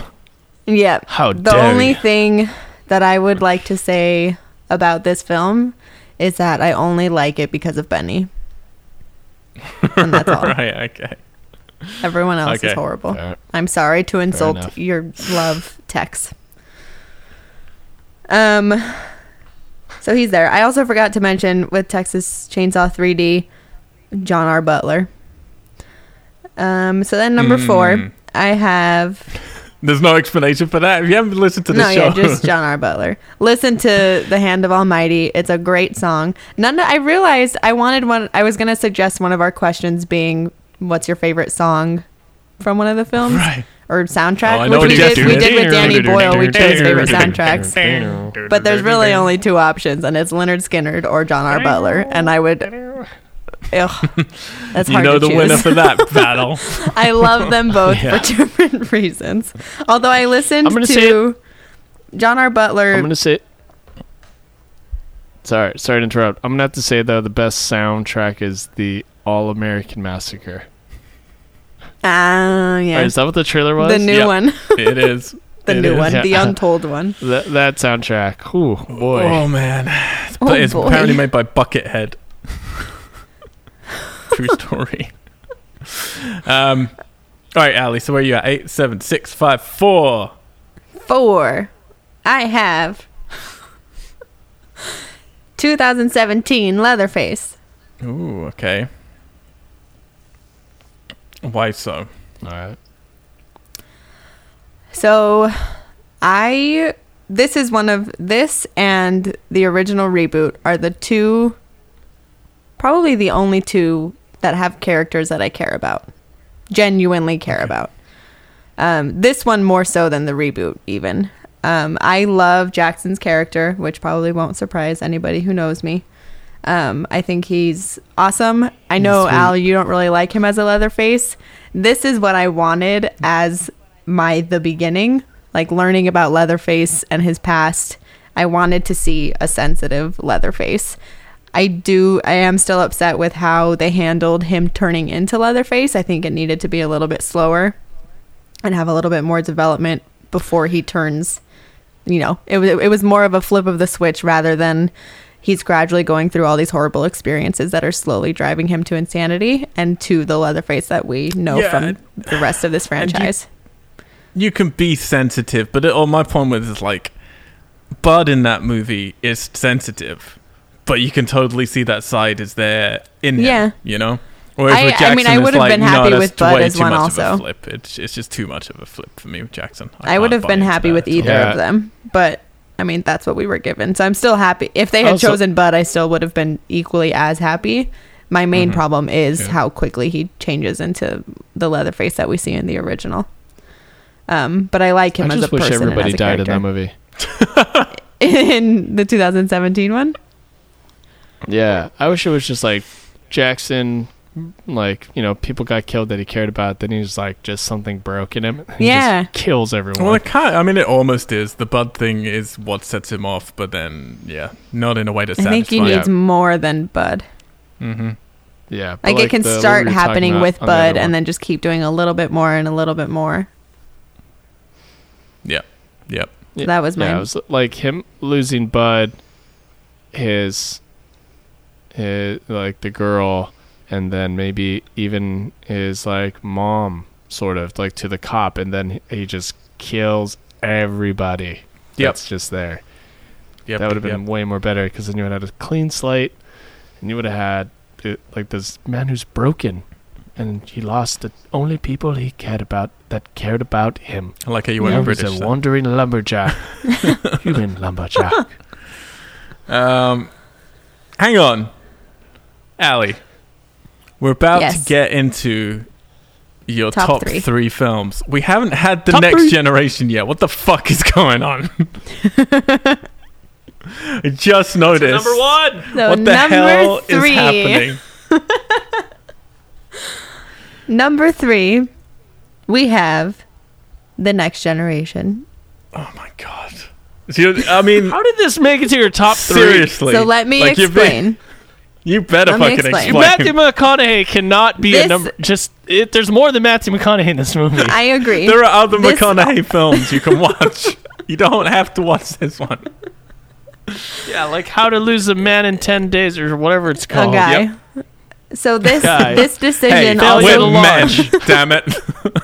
Yep. How the dare only you. thing that I would like to say about this film is that I only like it because of Benny. And that's all. right. Okay. Everyone else is horrible. Fair. I'm sorry to insult your love, Tex. Um, so he's there. I also forgot to mention with Texas Chainsaw 3D, John R. Butler. Um, so then number four, Mm. I have There's no explanation for that. If you haven't listened to the no, show, yeah, just John R. Butler. Listen to "The Hand of Almighty." It's a great song. None. I realized I wanted one. I was gonna suggest one of our questions being, "What's your favorite song from one of the films right. or soundtrack?" Oh, which we did. We did. did with Danny Boyle. We chose favorite soundtracks. But there's really only two options, and it's Lynyrd Skynyrd or John R. Butler. And I would, ugh, that's You hard know to the choose. winner for that battle. I love them both Yeah. for different reasons. Although I listened I'm gonna to John R. Butler. I'm gonna say. Sorry, sorry to interrupt. I'm gonna have to say though the best soundtrack is the All American Massacre. Ah, yeah. Right, is that what the trailer was? the new Yep. one, It is. the It new is. one, Yeah. the untold one. That, that soundtrack. Ooh, boy. Oh man, it's, Oh, it's boy. apparently made by Buckethead. True story. um, all right, Ali. So where are you at? Eight, seven, six, five, four. Four, I have 2017 Leatherface. Ooh, okay. Why so? All right. So, I this is one of this and the original reboot are the two, probably the only two that have characters that I care about, genuinely care about. Um, this one more so than the reboot, even. Um, I love Jackson's character, which probably won't surprise anybody who knows me. Um, I think he's awesome. I know, sweet. Al, you don't really like him as a Leatherface. This is what I wanted as my the beginning, like learning about Leatherface and his past. I wanted to see a sensitive Leatherface. I do. I am still upset with how they handled him turning into Leatherface. I think it needed to be a little bit slower and have a little bit more development before he turns. You know, it was it was more of a flip of the switch rather than he's gradually going through all these horrible experiences that are slowly driving him to insanity and to the Leatherface that we know Yeah, from the rest of this and you- franchise. You can be sensitive, but it, all my point with is like, Bud in that movie is sensitive, but you can totally see that side is there in him. Yeah. You know. Whereas I- with I Jackson, mean, I would have like, been no, happy that's with Bud way as too one much Of also. a flip. It's it's just too much of a flip for me with Jackson. I, would have been happy with either Yeah. of them, but I mean that's what we were given. So I'm still happy. If they had Also- chosen Bud, I still would have been equally as happy. My main Mhm. problem is Yeah. how quickly he changes into the Leatherface that we see in the original. Um, but I like him I as just a wish person and everybody as a died in that movie. in the 2017 one. Yeah, I wish it was just like Jackson, like you know, people got killed that he cared about. Then he's like just something broke in him. he Yeah. just kills everyone. Well, it kind I mean, it almost is. The Bud thing is what sets him off, but then, yeah, not in a way to I satisfy. think he needs more than Bud. Mm hmm yeah, but, Like, it can the- start we were talking happening with on the Bud and then just keep doing a little bit more and a little bit more. Yeah. Yep. So that was yeah, mine. it was like him losing Bud, his, his like the girl, and then maybe even his like mom, sort of like to the cop, and then he just kills everybody. Yep. That's just there. Yep. that would have yep. been way more better because then you would have had a clean slate, and you would have had uh, like this man who's broken, and he lost the only people he cared about that cared about him. I like how you went British. a there. wandering lumberjack, human lumberjack. Um, hang on, Ali. We're about Yes. to get into your top, Top three. three. films. We haven't had the Top next three. generation yet. What the fuck is going on? I just noticed. Number one. So what the number hell three, is happening? number three, we have the next generation. Oh my god. So I mean, How did this make it to your top three? seriously. so let me Like, you're being- explain. You better Let fucking explain. explain. Matthew McConaughey cannot be a number. Just it, there's more than Matthew McConaughey in this movie. I agree. There are other This- McConaughey films you can watch. you don't have to watch this one. yeah, like How to Lose a Man in Ten Days or whatever it's a called. guy. So this Guy. this decision Hey, also failure We're to men, launch. damn it.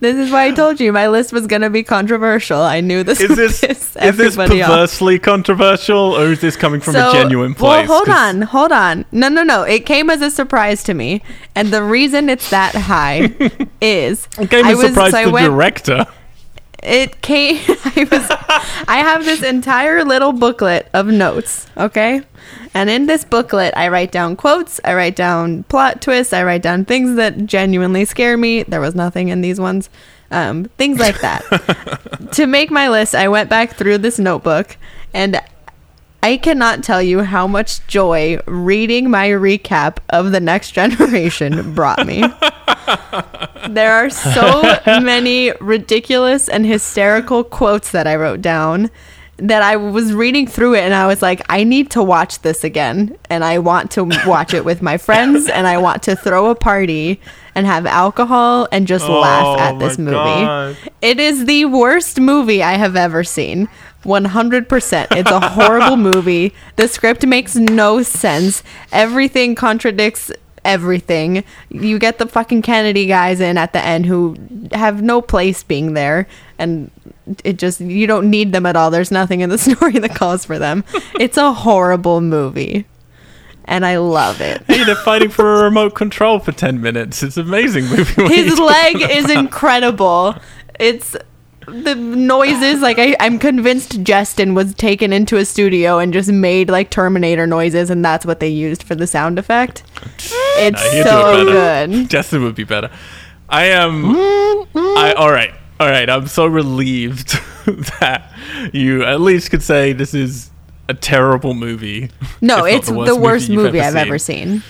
this is why I told you my list was gonna be controversial. I knew this Is this is this everybody off. perversely controversial, or is this coming from So- a genuine place? Well, hold 'Cause- on, hold on. No, no, no. It came as a surprise to me, and the reason it's that high is It came I as a was- surprise so I to the went- director. It came. I was. I have this entire little booklet of notes. Okay, and in this booklet, I write down quotes. I write down plot twists. I write down things that genuinely scare me. There was nothing in these ones. Um, things like that. to make my list, I went back through this notebook and. I cannot tell you how much joy reading my recap of the next generation brought me. There are so many ridiculous and hysterical quotes that I wrote down that I was reading through it and I was like, I need to watch this again. And I want to watch it with my friends and I want to throw a party and have alcohol and just oh laugh at this Oh movie. God. It is the worst movie I have ever seen. 100%. It's a horrible movie. The script makes no sense. Everything contradicts everything. You get the fucking Kennedy guys in at the end who have no place being there and it just you don't need them at all. There's nothing in the story that calls for them. It's a horrible movie. And I love it. Hey, they're fighting for a remote control for 10 minutes. It's an amazing movie. What are you His leg is incredible. It's the noises like I, I'm convinced Justin was taken into a studio and just made like Terminator noises and that's what they used for the sound effect. It's No, so good. Justin would be better. I am. I all right, all right. I'm so relieved that you at least could say this is a terrible movie. No, It's not it's the the worst worst, movie movie, ever I've ever seen.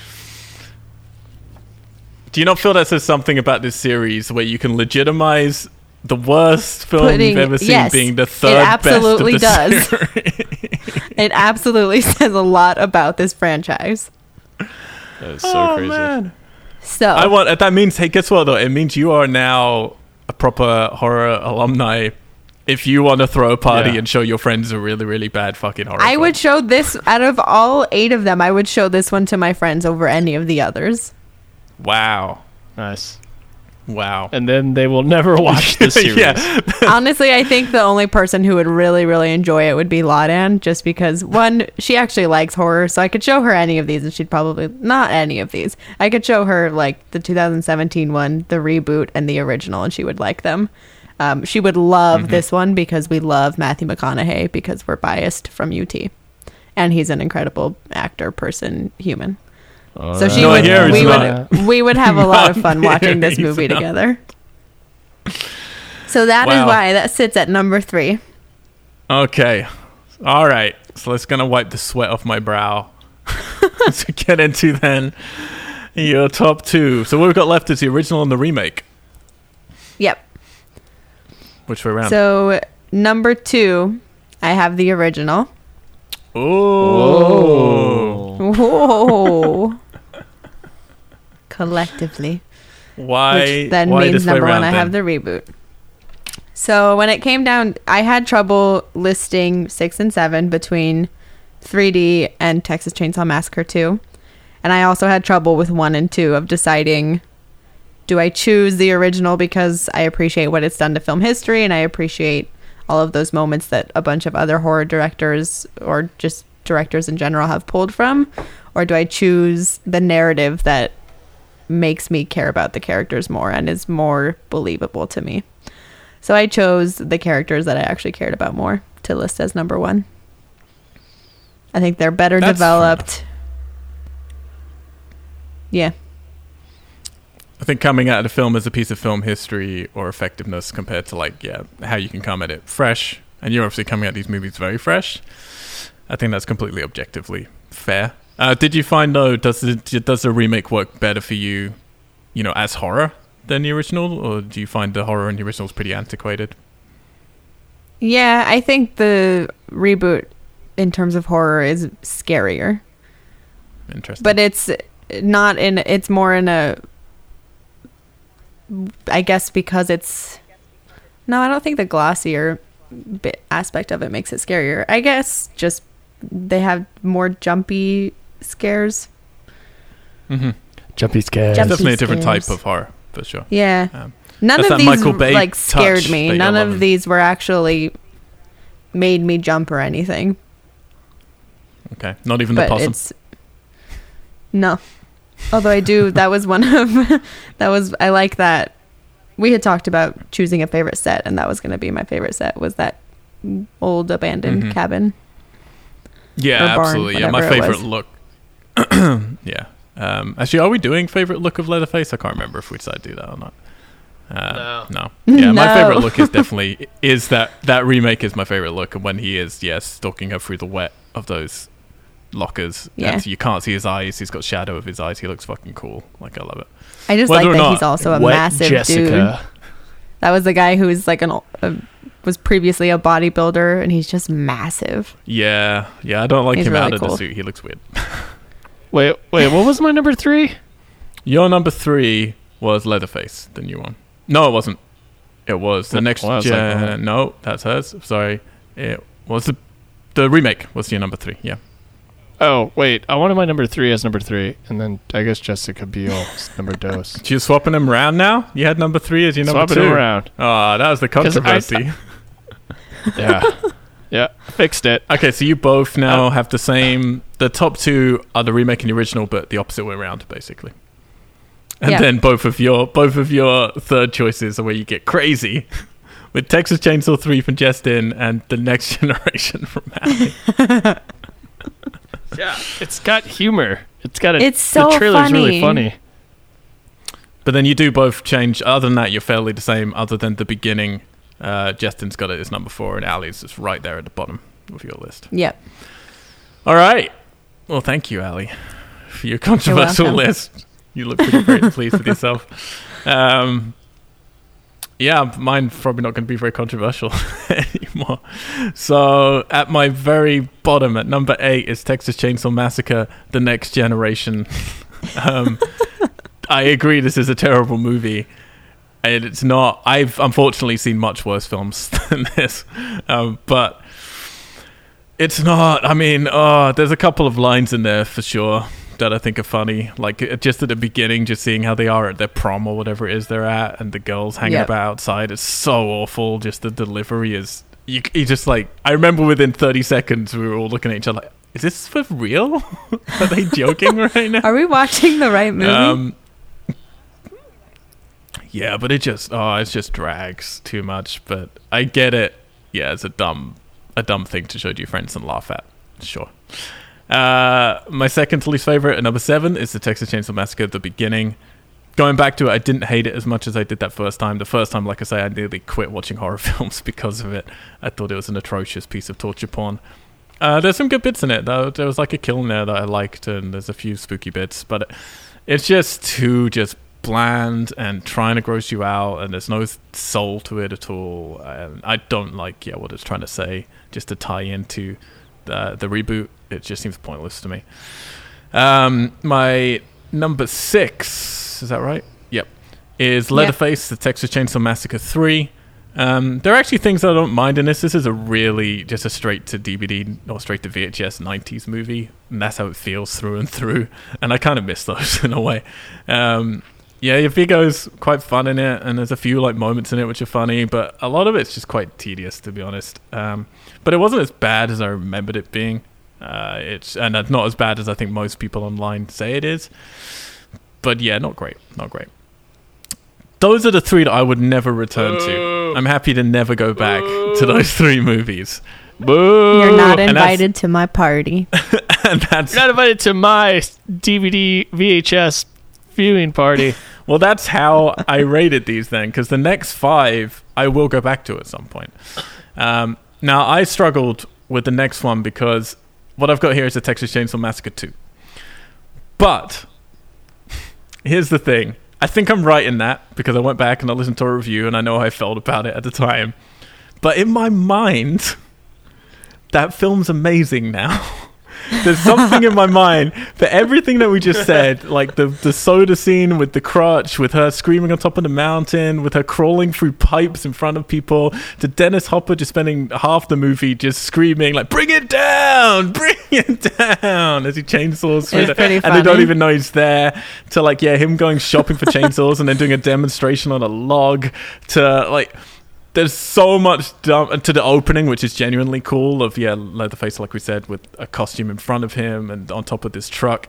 Do you not feel that says something about this series where you can legitimize the worst film Putting- you've ever seen yes, being the third it third absolutely best of the does. series? It absolutely says a lot about this franchise. That is so oh crazy. man! So I want. That means. Hey, guess what though? It means you are now a proper horror alumni. If you want to throw a party Yeah. and show your friends a really, really bad fucking horror, I film. would show this out of all eight of them. I would show this one to my friends over any of the others. Wow. Nice. Wow. And then they will never watch the series. yeah. Honestly, I think the only person who would really, really enjoy it would be Laudan, just because one, she actually likes horror, so I could show her any of these, and she'd probably not any of these. I could show her like the 2017 one, the reboot, and the original, and she would like them. Um, she would love Mm-hmm. this one because we love Matthew McConaughey because we're biased from UT, and he's an incredible actor, person, human. So she No, would, we he's would, we would have a lot of fun watching this movie not. together. So that is Wow. why that sits at number three. Okay. All right. So let's gonna wipe the sweat off my brow to get into then your top two. So what we've got left is the original and the remake. Yep. Which way around? So number two, I have the original. oh. Whoa. Collectively. Why? which then why means number one, I have the reboot. So when it came down, I had trouble listing six and seven between 3D and Texas Chainsaw Massacre 2. And I also had trouble with one and two of deciding do I choose the original because I appreciate what it's done to film history and I appreciate all of those moments that a bunch of other horror directors or just directors in general have pulled from, or do I choose the narrative that makes me care about the characters more and is more believable to me? So I chose the characters that I actually cared about more to list as number one. I think they're better That's developed. Yeah. I think coming at a film as a piece of film history or effectiveness compared to like yeah how you can come at it fresh, and you're obviously coming at these movies very fresh. I think that's completely objectively fair. Uh, did you find though does the, does the remake work better for you, you know, as horror than the original, or do you find the horror in the original is pretty antiquated? Yeah, I think the reboot in terms of horror is scarier. Interesting. But it's not in it's more in a I guess because it's No, I don't think the glossier bit aspect of it makes it scarier. I guess just they have more jumpy scares. mm-hmm. Jumpy scares. Jumpy definitely a different scares. type of horror for sure. Yeah. Um, None of these Michael Bay like scared me. None of these were actually made me jump or anything. Okay, not even the but possum. it's no. Although I do, that was one of that was I like that. We had talked about choosing a favorite set, and that was going to be my favorite set. Was that old abandoned Mhm. cabin? Yeah, barn, absolutely. Yeah, my favorite look. yeah. Um, actually, are we doing favorite look of Leatherface? I can't remember if we decided to do that or not. Uh, no. Yeah, my favorite look is definitely is that that remake is my favorite look, and when he is yes stalking her through the wet of those lockers, Yeah. and you can't see his eyes. He's got shadow of his eyes. He looks fucking cool. Like I love it. I just Whether like or that not he's also a massive Jessica. dude. That was the guy who was like an ol- uh, was previously a bodybuilder, and he's just massive. Yeah, yeah. I don't like He's him really out of the suit. He looks weird. Wait, wait. What was my number three? Your number three was Leatherface, the new one. No, it wasn't. It was the next like, gen. oh. no, that's hers. Sorry, it was the the remake. Was your number three? Yeah. Oh, wait. I wanted my number three as number three, and then I guess Jessica Biel's number dos. You're swapping them around now. You had number three as your number Swapping two. them around. Oh, that was the 'Cause I- controversy. Yeah, yeah. Fixed it. okay, so you both now Uh, have the same. The top two are the remake and the original, but the opposite way around, basically. And Yeah. then both of your both of your third choices are where you get crazy. With Texas Chainsaw 3 from Justin and The Next Generation from Allie. Yeah, it's got humor. It's got a. It's so the trailer's really funny. funny. But then you do both change. Other than that, you're fairly the same. Other than the beginning, uh, Justin's got it as number four, and Ali's just right there at the bottom of your list. Yep. All right. Well, thank you, Ali, for your controversial list. You look pretty very pleased with yourself. Um, yeah, mine's probably not going to be very controversial anymore. So, at my very bottom, at number eight, is Texas Chainsaw Massacre: The Next Generation. um, I agree, this is a terrible movie. And it's not. I've unfortunately seen much worse films than this, um, but it's not. I mean, oh, there's a couple of lines in there for sure that I think are funny. Like uh, just at the beginning, just seeing how they are at their prom or whatever it is they're at, and the girls hanging Yep. about outside. It's so awful. Just the delivery is. You, you just like. I remember within 30 seconds, we were all looking at each other like, "Is this for real? are they joking right now?" Are we watching the right movie? Um, yeah, but it just oh, it just drags too much. But I get it. Yeah, it's a dumb, a dumb thing to show to your friends and laugh at. Sure. Uh, my second to least favorite, number seven, is the Texas Chainsaw Massacre. at The beginning. Going back to it, I didn't hate it as much as I did that first time. The first time, like I say, I nearly quit watching horror films because of it. I thought it was an atrocious piece of torture porn. Uh, there's some good bits in it, though. There was like a kill in there that I liked, and there's a few spooky bits, but it's just too just bland and trying to gross you out, and there's no soul to it at all. And I don't like yeah what it's trying to say, just to tie into the the reboot. It just seems pointless to me. Um, my number six is that right? Yep, is Yeah. Leatherface, the Texas Chainsaw Massacre three. Um, there are actually things that I don't mind in this. This is a really just a straight to DVD or straight to VHS 90s movie, and that's how it feels through and through. And I kind of miss those in a way. Um, yeah, Viggo's quite fun in it, and there's a few like moments in it which are funny, but a lot of it's just quite tedious to be honest. Um, but it wasn't as bad as I remembered it being. Uh, it's and it's not as bad as I think most people online say it is. But yeah, not great, not great. Those are the three that I would never return to. I'm happy to never go back to those three movies. Boo! You're not invited to my party. and that's You're not invited to my DVD VHS viewing party. well, that's how I rated these then, because the next five I will go back to at some point. Um, now I struggled with the next one because what I've got here is the Texas Chainsaw Massacre 2. But here's the thing. I think I'm right in that because I went back and I listened to a review and I know how I felt about it at the time. But in my mind, that film's amazing now. There's something in my mind for everything that we just said, like the the soda scene with the crutch, with her screaming on top of the mountain, with her crawling through pipes in front of people, to Dennis Hopper just spending half the movie just screaming like "Bring it down, bring it down" as he chainsaws through It's the- pretty and they don't even know he's there. To like yeah, him going shopping for chainsaws and then doing a demonstration on a log. To like there's so much dumb to the opening, which is genuinely cool. Of yeah, Leatherface, like we said, with a costume in front of him and on top of this truck.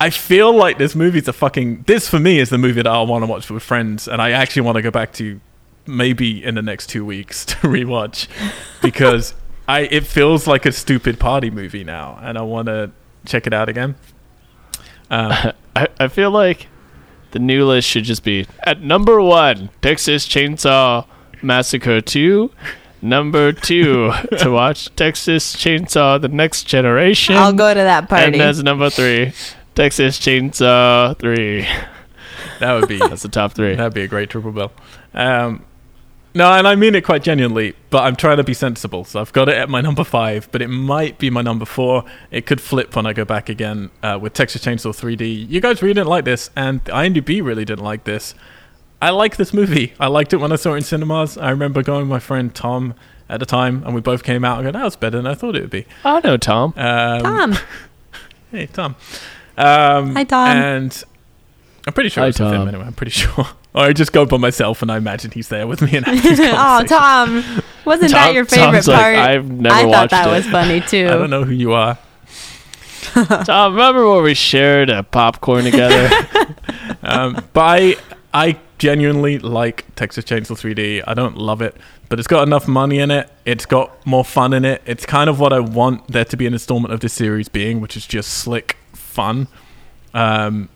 I feel like this movie's a fucking. This for me is the movie that I want to watch with friends, and I actually want to go back to maybe in the next two weeks to rewatch because I it feels like a stupid party movie now, and I want to check it out again. Um, I, I feel like the new list should just be at number one, Texas Chainsaw Massacre 2. Number two, to watch Texas Chainsaw The Next Generation. I'll go to that party. And as number three, Texas Chainsaw 3. that would be That's the top three. That'd be a great triple bill. Um, no, and I mean it quite genuinely, but I'm trying to be sensible. So I've got it at my number five, but it might be my number four. It could flip when I go back again uh, with Texas Chainsaw 3D. You guys really didn't like this, and IMDb really didn't like this. I like this movie. I liked it when I saw it in cinemas. I remember going with my friend Tom at the time, and we both came out and go, "That was better than I thought it would be." I know, Tom. Um, Tom. Hey, Tom. Um, Hi, Tom. And I'm pretty sure Hi, it's with him anyway. I'm pretty sure. Or I just go by myself and I imagine he's there with me and oh. Tom. Wasn't that your favorite Tom's like, part? I've never I thought watched that it. was funny too. I don't know who you are. Tom, remember when we shared a popcorn together? Um, but I, I genuinely like Texas Chainsaw 3D. I don't love it, but it's got enough money in it. It's got more fun in it. It's kind of what I want there to be an installment of this series being, which is just slick fun. Um,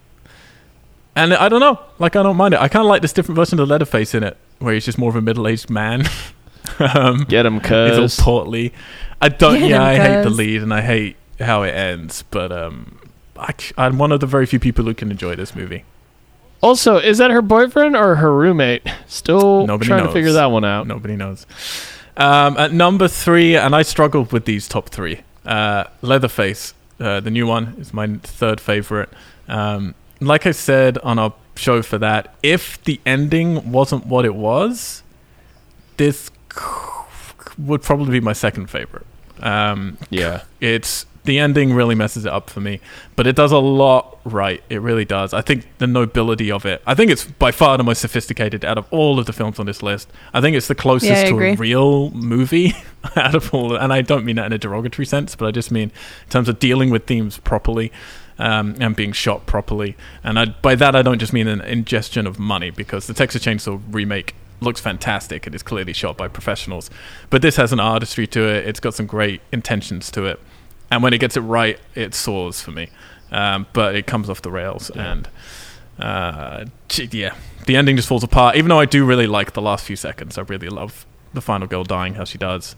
and I don't know, like I don't mind it. I kind of like this different version of Leatherface in it, where he's just more of a middle-aged man. um, Get him, He's all portly. I don't. Get yeah, him, I hate the lead and I hate how it ends. But um, I, am one of the very few people who can enjoy this movie. Also, is that her boyfriend or her roommate? Still Nobody trying knows. to figure that one out. Nobody knows. Um, at number three, and I struggled with these top three. Uh, Leatherface, uh, the new one, is my third favorite. Um, like I said on our show for that, if the ending wasn't what it was, this would probably be my second favorite. Um, Yeah. it's the ending really messes it up for me, but it does a lot right. It really does. I think the nobility of it. I think it's by far the most sophisticated out of all of the films on this list. I think it's the closest Yeah, to a real movie out of all. And I don't mean that in a derogatory sense, but I just mean in terms of dealing with themes properly. Um, and being shot properly, and I, by that I don't just mean an ingestion of money because the Texas Chainsaw remake looks fantastic and is clearly shot by professionals, but this has an artistry to it. It's got some great intentions to it, and when it gets it right, it soars for me. Um, but it comes off the rails, and uh, yeah, the ending just falls apart. Even though I do really like the last few seconds, I really love the final girl dying how she does.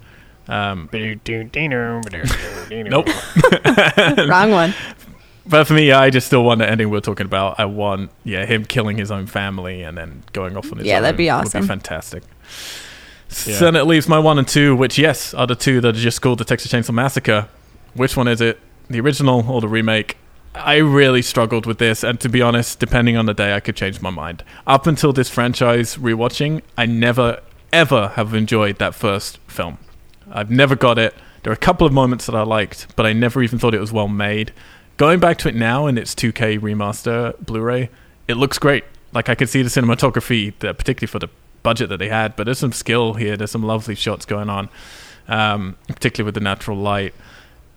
Um, nope. Wrong one. But for me, I just still want the ending we're talking about. I want, yeah, him killing his own family and then going off on his Yeah, own. Yeah, that'd be awesome. Would awesome. be fantastic. So then it leaves my one and two, which yes, are the two that are just called the Texas Chainsaw Massacre. Which one is it? The original or the remake? I really struggled with this, and to be honest, depending on the day, I could change my mind. Up until this franchise rewatching, I never ever have enjoyed that first film. I've never got it. There are a couple of moments that I liked, but I never even thought it was well made. Going back to it now in its 2K remaster Blu-ray, it looks great. Like I could see the cinematography, particularly for the budget that they had. But there's some skill here. There's some lovely shots going on, um, particularly with the natural light.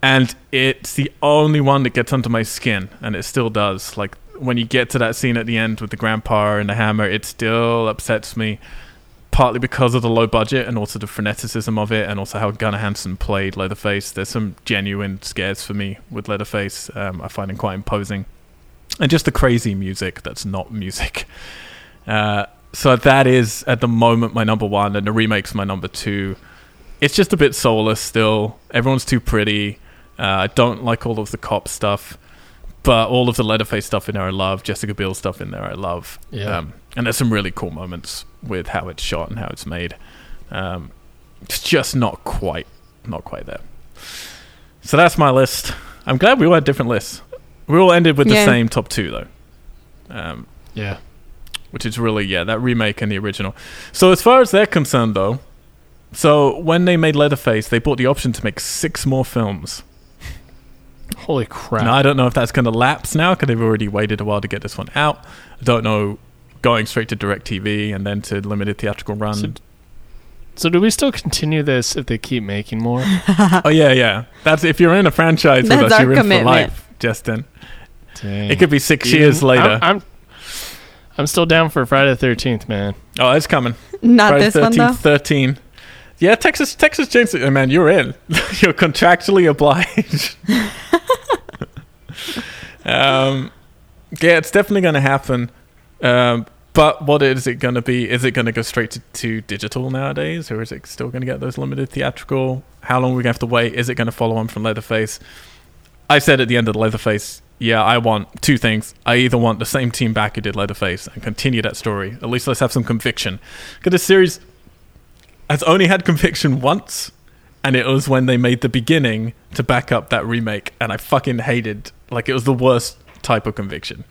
And it's the only one that gets under my skin, and it still does. Like when you get to that scene at the end with the grandpa and the hammer, it still upsets me. Partly because of the low budget and also the freneticism of it, and also how Gunnar Hansen played Leatherface. There's some genuine scares for me with Leatherface. Um, I find him quite imposing, and just the crazy music that's not music. Uh, so that is at the moment my number one, and the remake's my number two. It's just a bit soulless still. Everyone's too pretty. Uh, I don't like all of the cop stuff, but all of the Leatherface stuff in there I love. Jessica Biel stuff in there I love. Yeah. Um, and there's some really cool moments with how it's shot and how it's made. Um, it's just not quite, not quite there. So that's my list. I'm glad we all had different lists. We all ended with the same top two though. Um, Yeah. which is really yeah that remake and the original. So as far as they're concerned, though, so when they made Leatherface, they bought the option to make six more films. Holy crap. Now I don't know if that's going to lapse now because they've already waited a while to get this one out. I don't know going straight to direct TV and then to limited theatrical run. So, so do we still continue this if they keep making more? oh yeah, yeah. That's if you're in a franchise with That's us, you're in for commitment. life, Justin. Dang. It could be six Even- years later. I'm, I'm I'm still down for Friday the Thirteenth, man. oh, it's coming. Not Friday this one though. 13th, 13. Yeah, Texas, Texas Chainsaw. oh, Man, you're in. you're contractually obliged. um, yeah, it's definitely going to happen. Um, but what is it going to be? Is it going to go straight to, to digital nowadays, or is it still going to get those limited theatrical? How long are we going to have to wait? Is it going to follow on from Leatherface? I said at the end of the Leatherface, yeah, I want two things. I either want the same team back who did Leatherface and continue that story. At least let's have some conviction. Because this series has only had conviction once, and it was when they made the beginning to back up that remake, and I fucking hated. Like it was the worst type of conviction.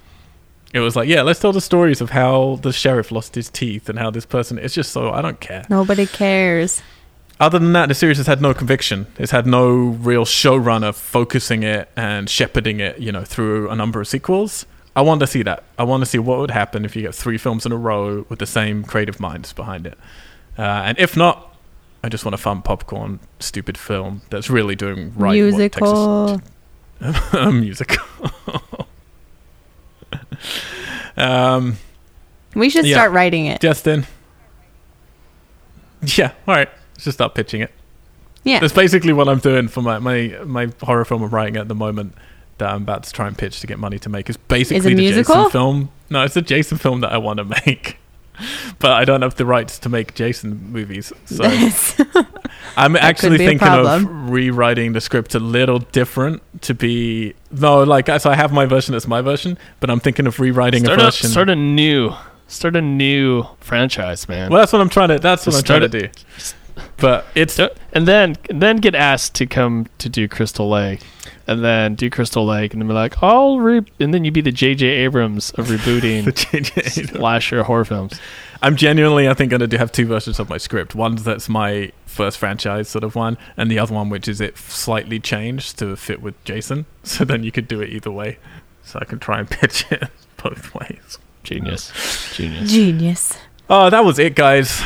It was like, yeah, let's tell the stories of how the sheriff lost his teeth and how this person. It's just so I don't care. Nobody cares. Other than that, the series has had no conviction. It's had no real showrunner focusing it and shepherding it, you know, through a number of sequels. I want to see that. I want to see what would happen if you get three films in a row with the same creative minds behind it. Uh, and if not, I just want a fun popcorn, stupid film that's really doing right. Musical. Texas, musical. um, We should Yeah. start writing it. Justin. Yeah, all right. Let's just start pitching it. Yeah. That's basically what I'm doing for my, my, my horror film I'm writing at the moment that I'm about to try and pitch to get money to make. It's basically the musical? Jason film. No, it's a Jason film that I want to make. But I don't have the rights to make Jason movies. So I'm actually thinking of problem. rewriting the script a little different to be no, like uh, so I have my version that's my version, but I'm thinking of rewriting Start a a, version. start a new start a new franchise, man. well, that's what I'm trying to. That's what Just I'm trying start to do. But it's Don't- and then and then get asked to come to do Crystal Lake, and then do Crystal Lake, and then be like, "I'll re," and then you be the J.J. Abrams of the rebooting JJ. slasher horror films. I'm genuinely, I think, going to have two versions of my script. One that's my first franchise sort of one, and the other one which is it slightly changed to fit with Jason. So then you could do it either way. So I can try and pitch it both ways. Genius, genius. Genius. Oh, that was it, guys.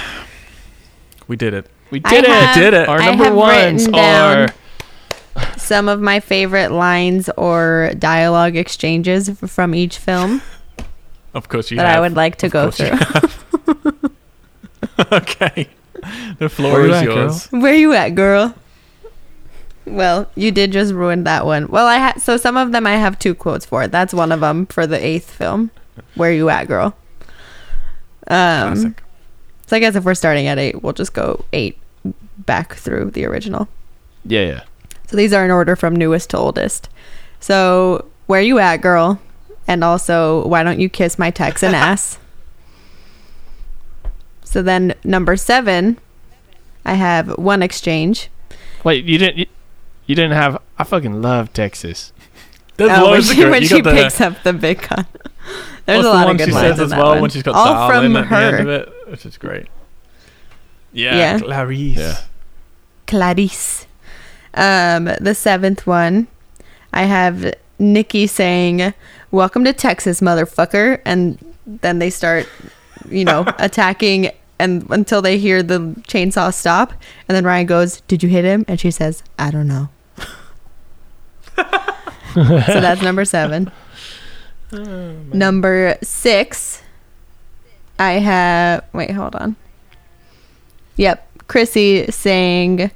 We did it. We I did it. have- Did it. Our I number ones are down some of my favorite lines or dialogue exchanges from each film Of course you that have. I would like to Of go through. okay. The floor Where you is at, girl? yours. Where you at, girl? Well, you did just ruin that one. Well, I ha- so some of them I have two quotes for. That's one of them for the eighth film. Where you at, girl? Um, Classic. so I guess if we're starting at eight, we'll just go eight back through the original. yeah, yeah. So these are in order from newest to oldest. So where you at, girl? And also, why don't you kiss my Texan ass? So then number seven, I have one exchange. Wait, you didn't. You, you didn't have. I fucking love Texas. That's Oh, when loads of she, when she got the- picks up the big gun. There's What's a the lot one of good she lines says in as that well one. when she's got All Sal from in at the end her. of it, which is great. Yeah, Yeah. Clarice. Yeah. Clarice. Um, the seventh one, I have Nikki saying, "Welcome to Texas, motherfucker," and then they start, you know, attacking, and until they hear the chainsaw stop, and then Ryan goes, "Did you hit him?" And she says, "I don't know." so that's number seven. Number six, I have. Wait, hold on. Yep, Chrissy saying,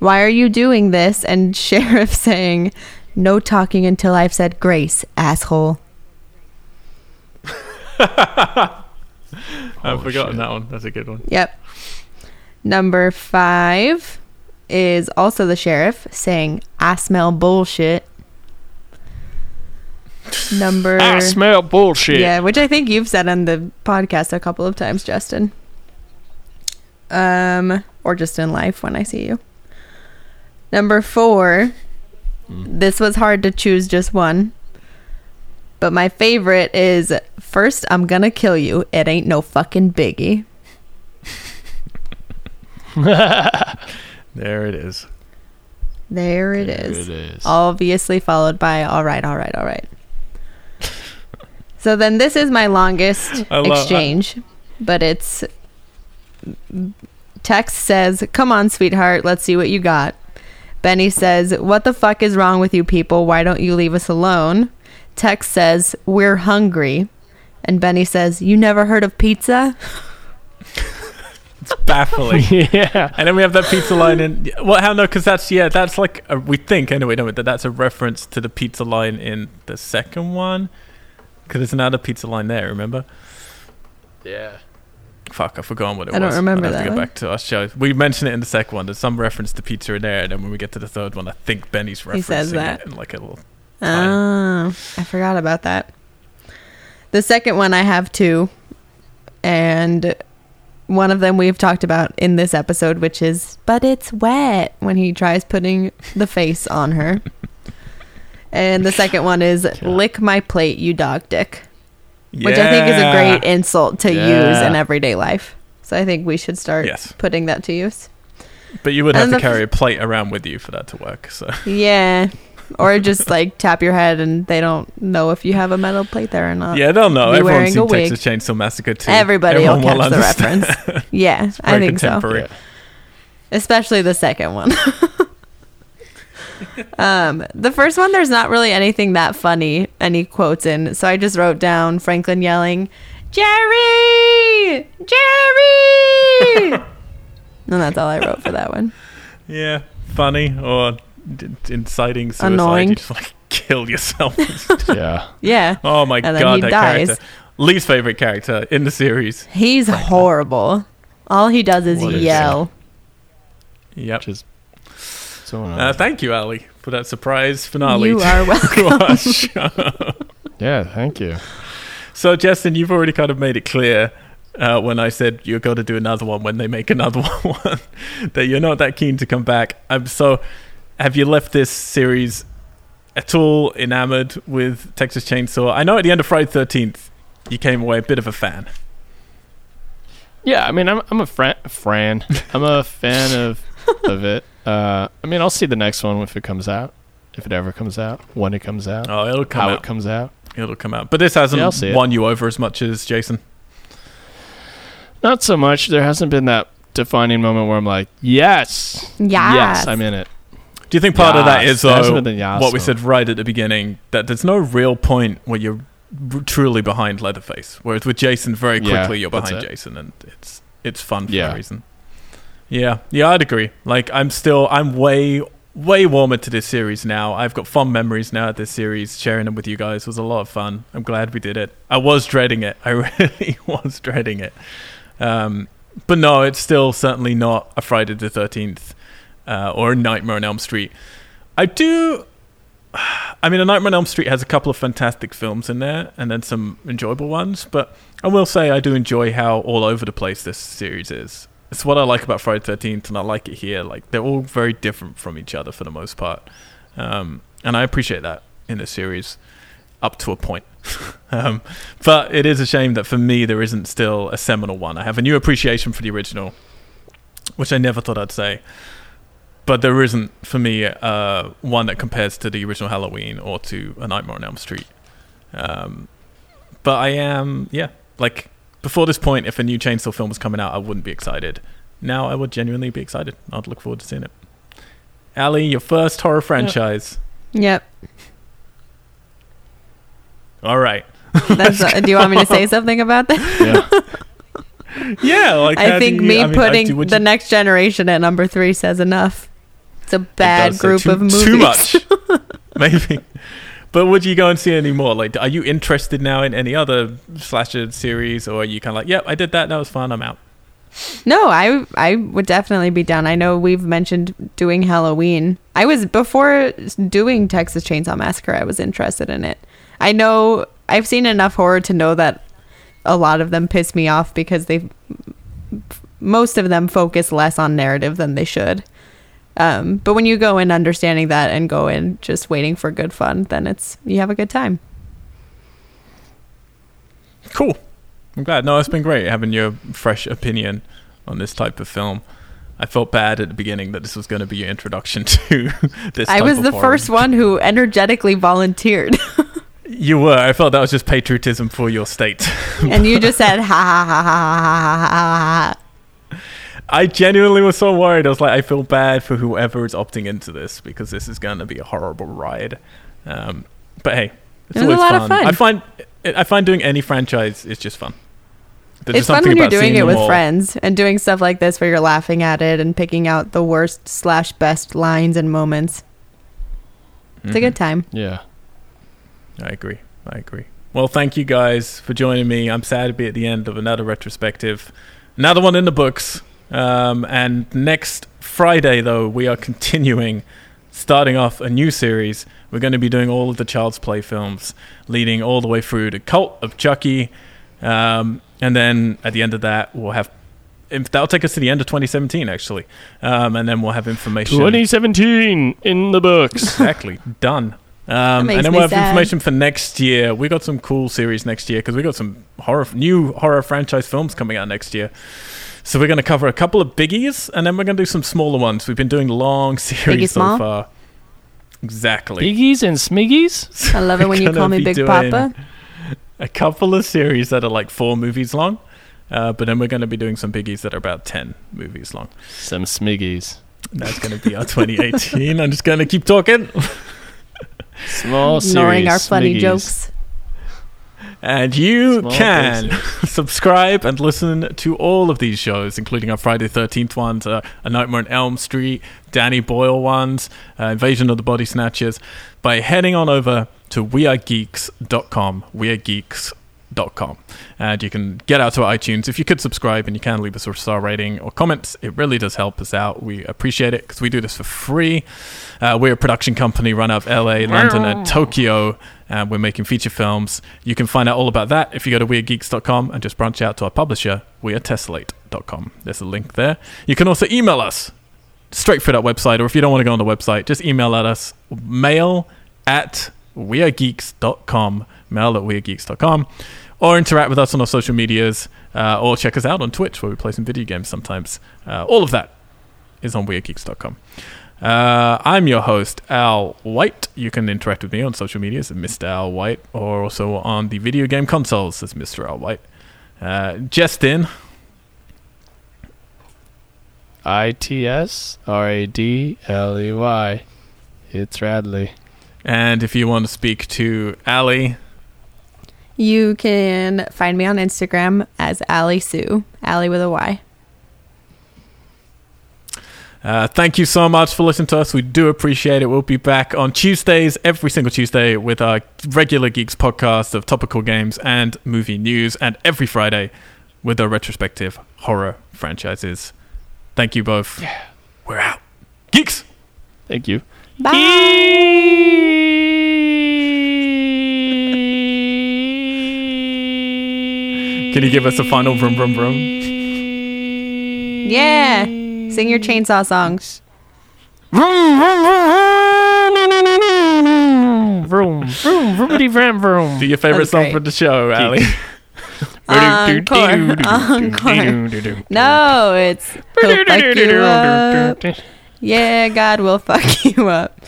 "Why are you doing this?" and Sheriff saying, "No talking until I've said grace, asshole." I've Holy forgotten shit. that one. That's a good one. Yep. Number five is also the sheriff saying, "I smell bullshit." Number I smell bullshit. Yeah, which I think you've said on the podcast a couple of times, Justin. Um, or just in life when I see you. Number four. Hmm. This was hard to choose just one. But my favorite is first I'm gonna kill you. It ain't no fucking biggie. There it is. There it There is. It is. Obviously followed by all right, all right, all right. so then this is my longest love- exchange, but it's Tex says, "Come on, sweetheart, let's see what you got." Benny says, "What the fuck is wrong with you people? Why don't you leave us alone?" Tex says, "We're hungry." And Benny says, "You never heard of pizza?" It's baffling. yeah. And then we have that pizza line in. Well, how no? Because that's yeah, that's like a, we think anyway. No, that that's a reference to the pizza line in the second one. Because there's another pizza line there. Remember? Yeah. Fuck, I've forgotten what it I don't was. remember I'll have that to go one. back to our show. We mentioned it in the second one. There's some reference to pizza in there, and then when we get to the third one, I think Benny's referencing He says that. it in like a little. Oh, I forgot about that. The second one I have two, and one of them we've talked about in this episode, which is "But it's wet" when he tries putting the face on her. and the second one is "Lick my plate, you dog dick," which I think is a great insult to use in everyday life. So I think we should start Yes. putting that to use. But you would have And to the carry a plate around with you for that to work. So Yeah. Or just like tap your head and they don't know if you have a metal plate there or not. yeah, they'll know. be Everyone's wearing a seen wig. Texas Chainsaw Massacre too. Everybody Everyone will catch the reference. Yeah, It's I think so. contemporary. Especially the second one. um, the first one, there's not really anything that funny, any quotes in. So I just wrote down Franklin yelling, Jerry! Jerry! and that's all I wrote for that one. Yeah, funny or d- inciting suicide. Annoying. You just like kill yourself. Yeah. Yeah. oh my And then god, he that dies. character. Least favorite character in the series. He's horrible. All he does is What is yell. Yep. Just so annoying. Uh, thank you, Ali, for that surprise finale. You to are welcome. yeah. Thank you. So, Justin, you've already kind of made it clear uh, when I said you're going to do another one when they make another one that you're not that keen to come back. Um, so, have you left this series at all enamored with Texas Chainsaw? I know at the end of Friday Thirteenth, you came away a bit of a fan. Yeah, I mean, I'm I'm a fran. Fran. I'm a fan of of it. Uh, I mean, I'll see the next one if it comes out, if it ever comes out, when it comes out, Oh, it'll come how out. it comes out. It'll come out. But this hasn't Yeah, won you over as much as Jason. Not so much. There hasn't been that defining moment where I'm like, yes, Yes. yes, I'm in it. Do you think part of that Yes. is though, yes what we said right at the beginning that there's no real point where you're truly behind Leatherface, whereas with Jason, very Yeah, quickly you're behind. Jason, and it's it's fun for Yeah. that reason. Yeah, yeah, I'd agree. Like I'm still I'm way way warmer to this series now. I've got fond memories now of this series. Sharing them with you guys was a lot of fun. I'm glad we did it. I was dreading it. I really was dreading it. Um, but no, it's still certainly not a Friday the Thirteenth uh, or a Nightmare on Elm Street. I do. I mean, A Nightmare on Elm Street has a couple of fantastic films in there, and then some enjoyable ones. But I will say I do enjoy how all over the place this series is. It's what I like about Friday Thirteenth, and I like it here. Like they're all very different from each other for the most part, um, and I appreciate that in the series up to a point. um, but it is a shame that for me there isn't still a seminal one. I have a new appreciation for the original, which I never thought I'd say but there isn't for me uh, one that compares to the original Halloween or to A Nightmare on Elm Street. Um, but I am, yeah, like before this point, if a new Chainsaw film was coming out, I wouldn't be excited. Now I would genuinely be excited. I'd look forward to seeing it. Ali, your first horror franchise. Yep. All right. That's, uh, do you want me to say something about that? Yeah. Yeah, like I think you- me I mean, putting do- the next generation at number three says enough. It's a bad say group too, of movies. Too much, maybe. But would you go and see any more? Like, are you interested now in any other slasher series, or are you kind of like, yep, I did that, that was fun, I'm out. No, I I would definitely be down. I know we've mentioned doing Halloween. I was before doing Texas Chainsaw Massacre. I was interested in it. I know I've seen enough horror to know that a lot of them piss me off because they most of them focus less on narrative than they should. Um, but when you go in understanding that and go in just waiting for good fun, then it's you have a good time. Cool. I'm glad. No, it's been great having your fresh opinion on this type of film. I felt bad at the beginning that this was going to be your introduction to this. I was the horror. first one who energetically volunteered. you were. I felt that was just patriotism for your state. and you just said ha ha ha ha ha ha ha. I genuinely was so worried. I was like, I feel bad for whoever is opting into this because this is going to be a horrible ride. Um, but hey, it's It was a always lot of fun. I find I find doing any franchise is just fun. There's It's just fun when you're doing it with all. friends and doing stuff like this where you're laughing at it and picking out the worst slash best lines and moments. It's a Mhm. good time. Yeah. I agree. I agree. Well, thank you guys for joining me. I'm sad to be at the end of another retrospective, another one in the books. Um, and next Friday, though, we are continuing, starting off a new series. We're going to be doing all of the Child's Play films, leading all the way through the Cult of Chucky. Um, and then at the end of that, we'll have. If that'll take us to the end of 2017, actually, um, and then we'll have information. 2017 in the books. Exactly. Done. Um, and then we'll have sad. information for next year. We got some cool series next year because we got some horror, new horror franchise films coming out next year. So we're going to cover a couple of biggies, and then we're going to do some smaller ones. We've been doing long series so small? far. Exactly. Biggies and smiggies? I love it when you call me Big Papa. A couple of series that are like four movies long, uh, but then we're going to be doing some biggies that are about ten movies long. Some smiggies. And that's going to be our 2018. I'm just going to keep talking. Small Ignoring series, our funny smiggies. jokes. And you Small can subscribe and listen to all of these shows, including our Friday 13th ones, uh, A Nightmare on Elm Street, Danny Boyle ones, uh, Invasion of the Body Snatchers, by heading on over to wearegeeks.com. Wearegeeks.com. And you can get out to our iTunes. If you could subscribe and you can leave us a star rating or comments, it really does help us out. We appreciate it because we do this for free. Uh, we're a production company run out of LA, London, and Tokyo. And we're making feature films. You can find out all about that if you go to wearegeeks.com and just branch out to our publisher, wearetessellate.com. There's a link there. You can also email us straight through that website, or if you don't want to go on the website, just email at us mail at wearegeeks.com, mail at wearegeeks.com, or interact with us on our social medias, uh, or check us out on Twitch where we play some video games sometimes. Uh, all of that is on wearegeeks.com. Uh, I'm your host, Al White. You can interact with me on social media as Mr. Al White, or also on the video game consoles as Mr. Al White. Uh, Justin, I T S R A D L E Y. It's Radley. and if you want to speak to Ali, You can find me on Instagram as Ali Sue, Ali with a Y. Uh, thank you so much for listening to us. We do appreciate it. We'll be back on Tuesdays, every single Tuesday, with our regular Geeks podcast of topical games and movie news, and every Friday with our retrospective horror franchises. Thank you both. Yeah. We're out. Geeks! Thank you. Bye. Can you give us a final vroom vroom vroom? Yeah. Sing your chainsaw songs. Vroom, vroom, vroomity vroom, vroom. Do your favorite That's song great. for the show, Ali. Encore. Encore. No, it's he'll fuck you up. Yeah, God will fuck you up.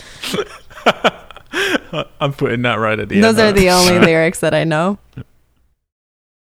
I'm putting that right at the end. Those are huh? the only lyrics that I know.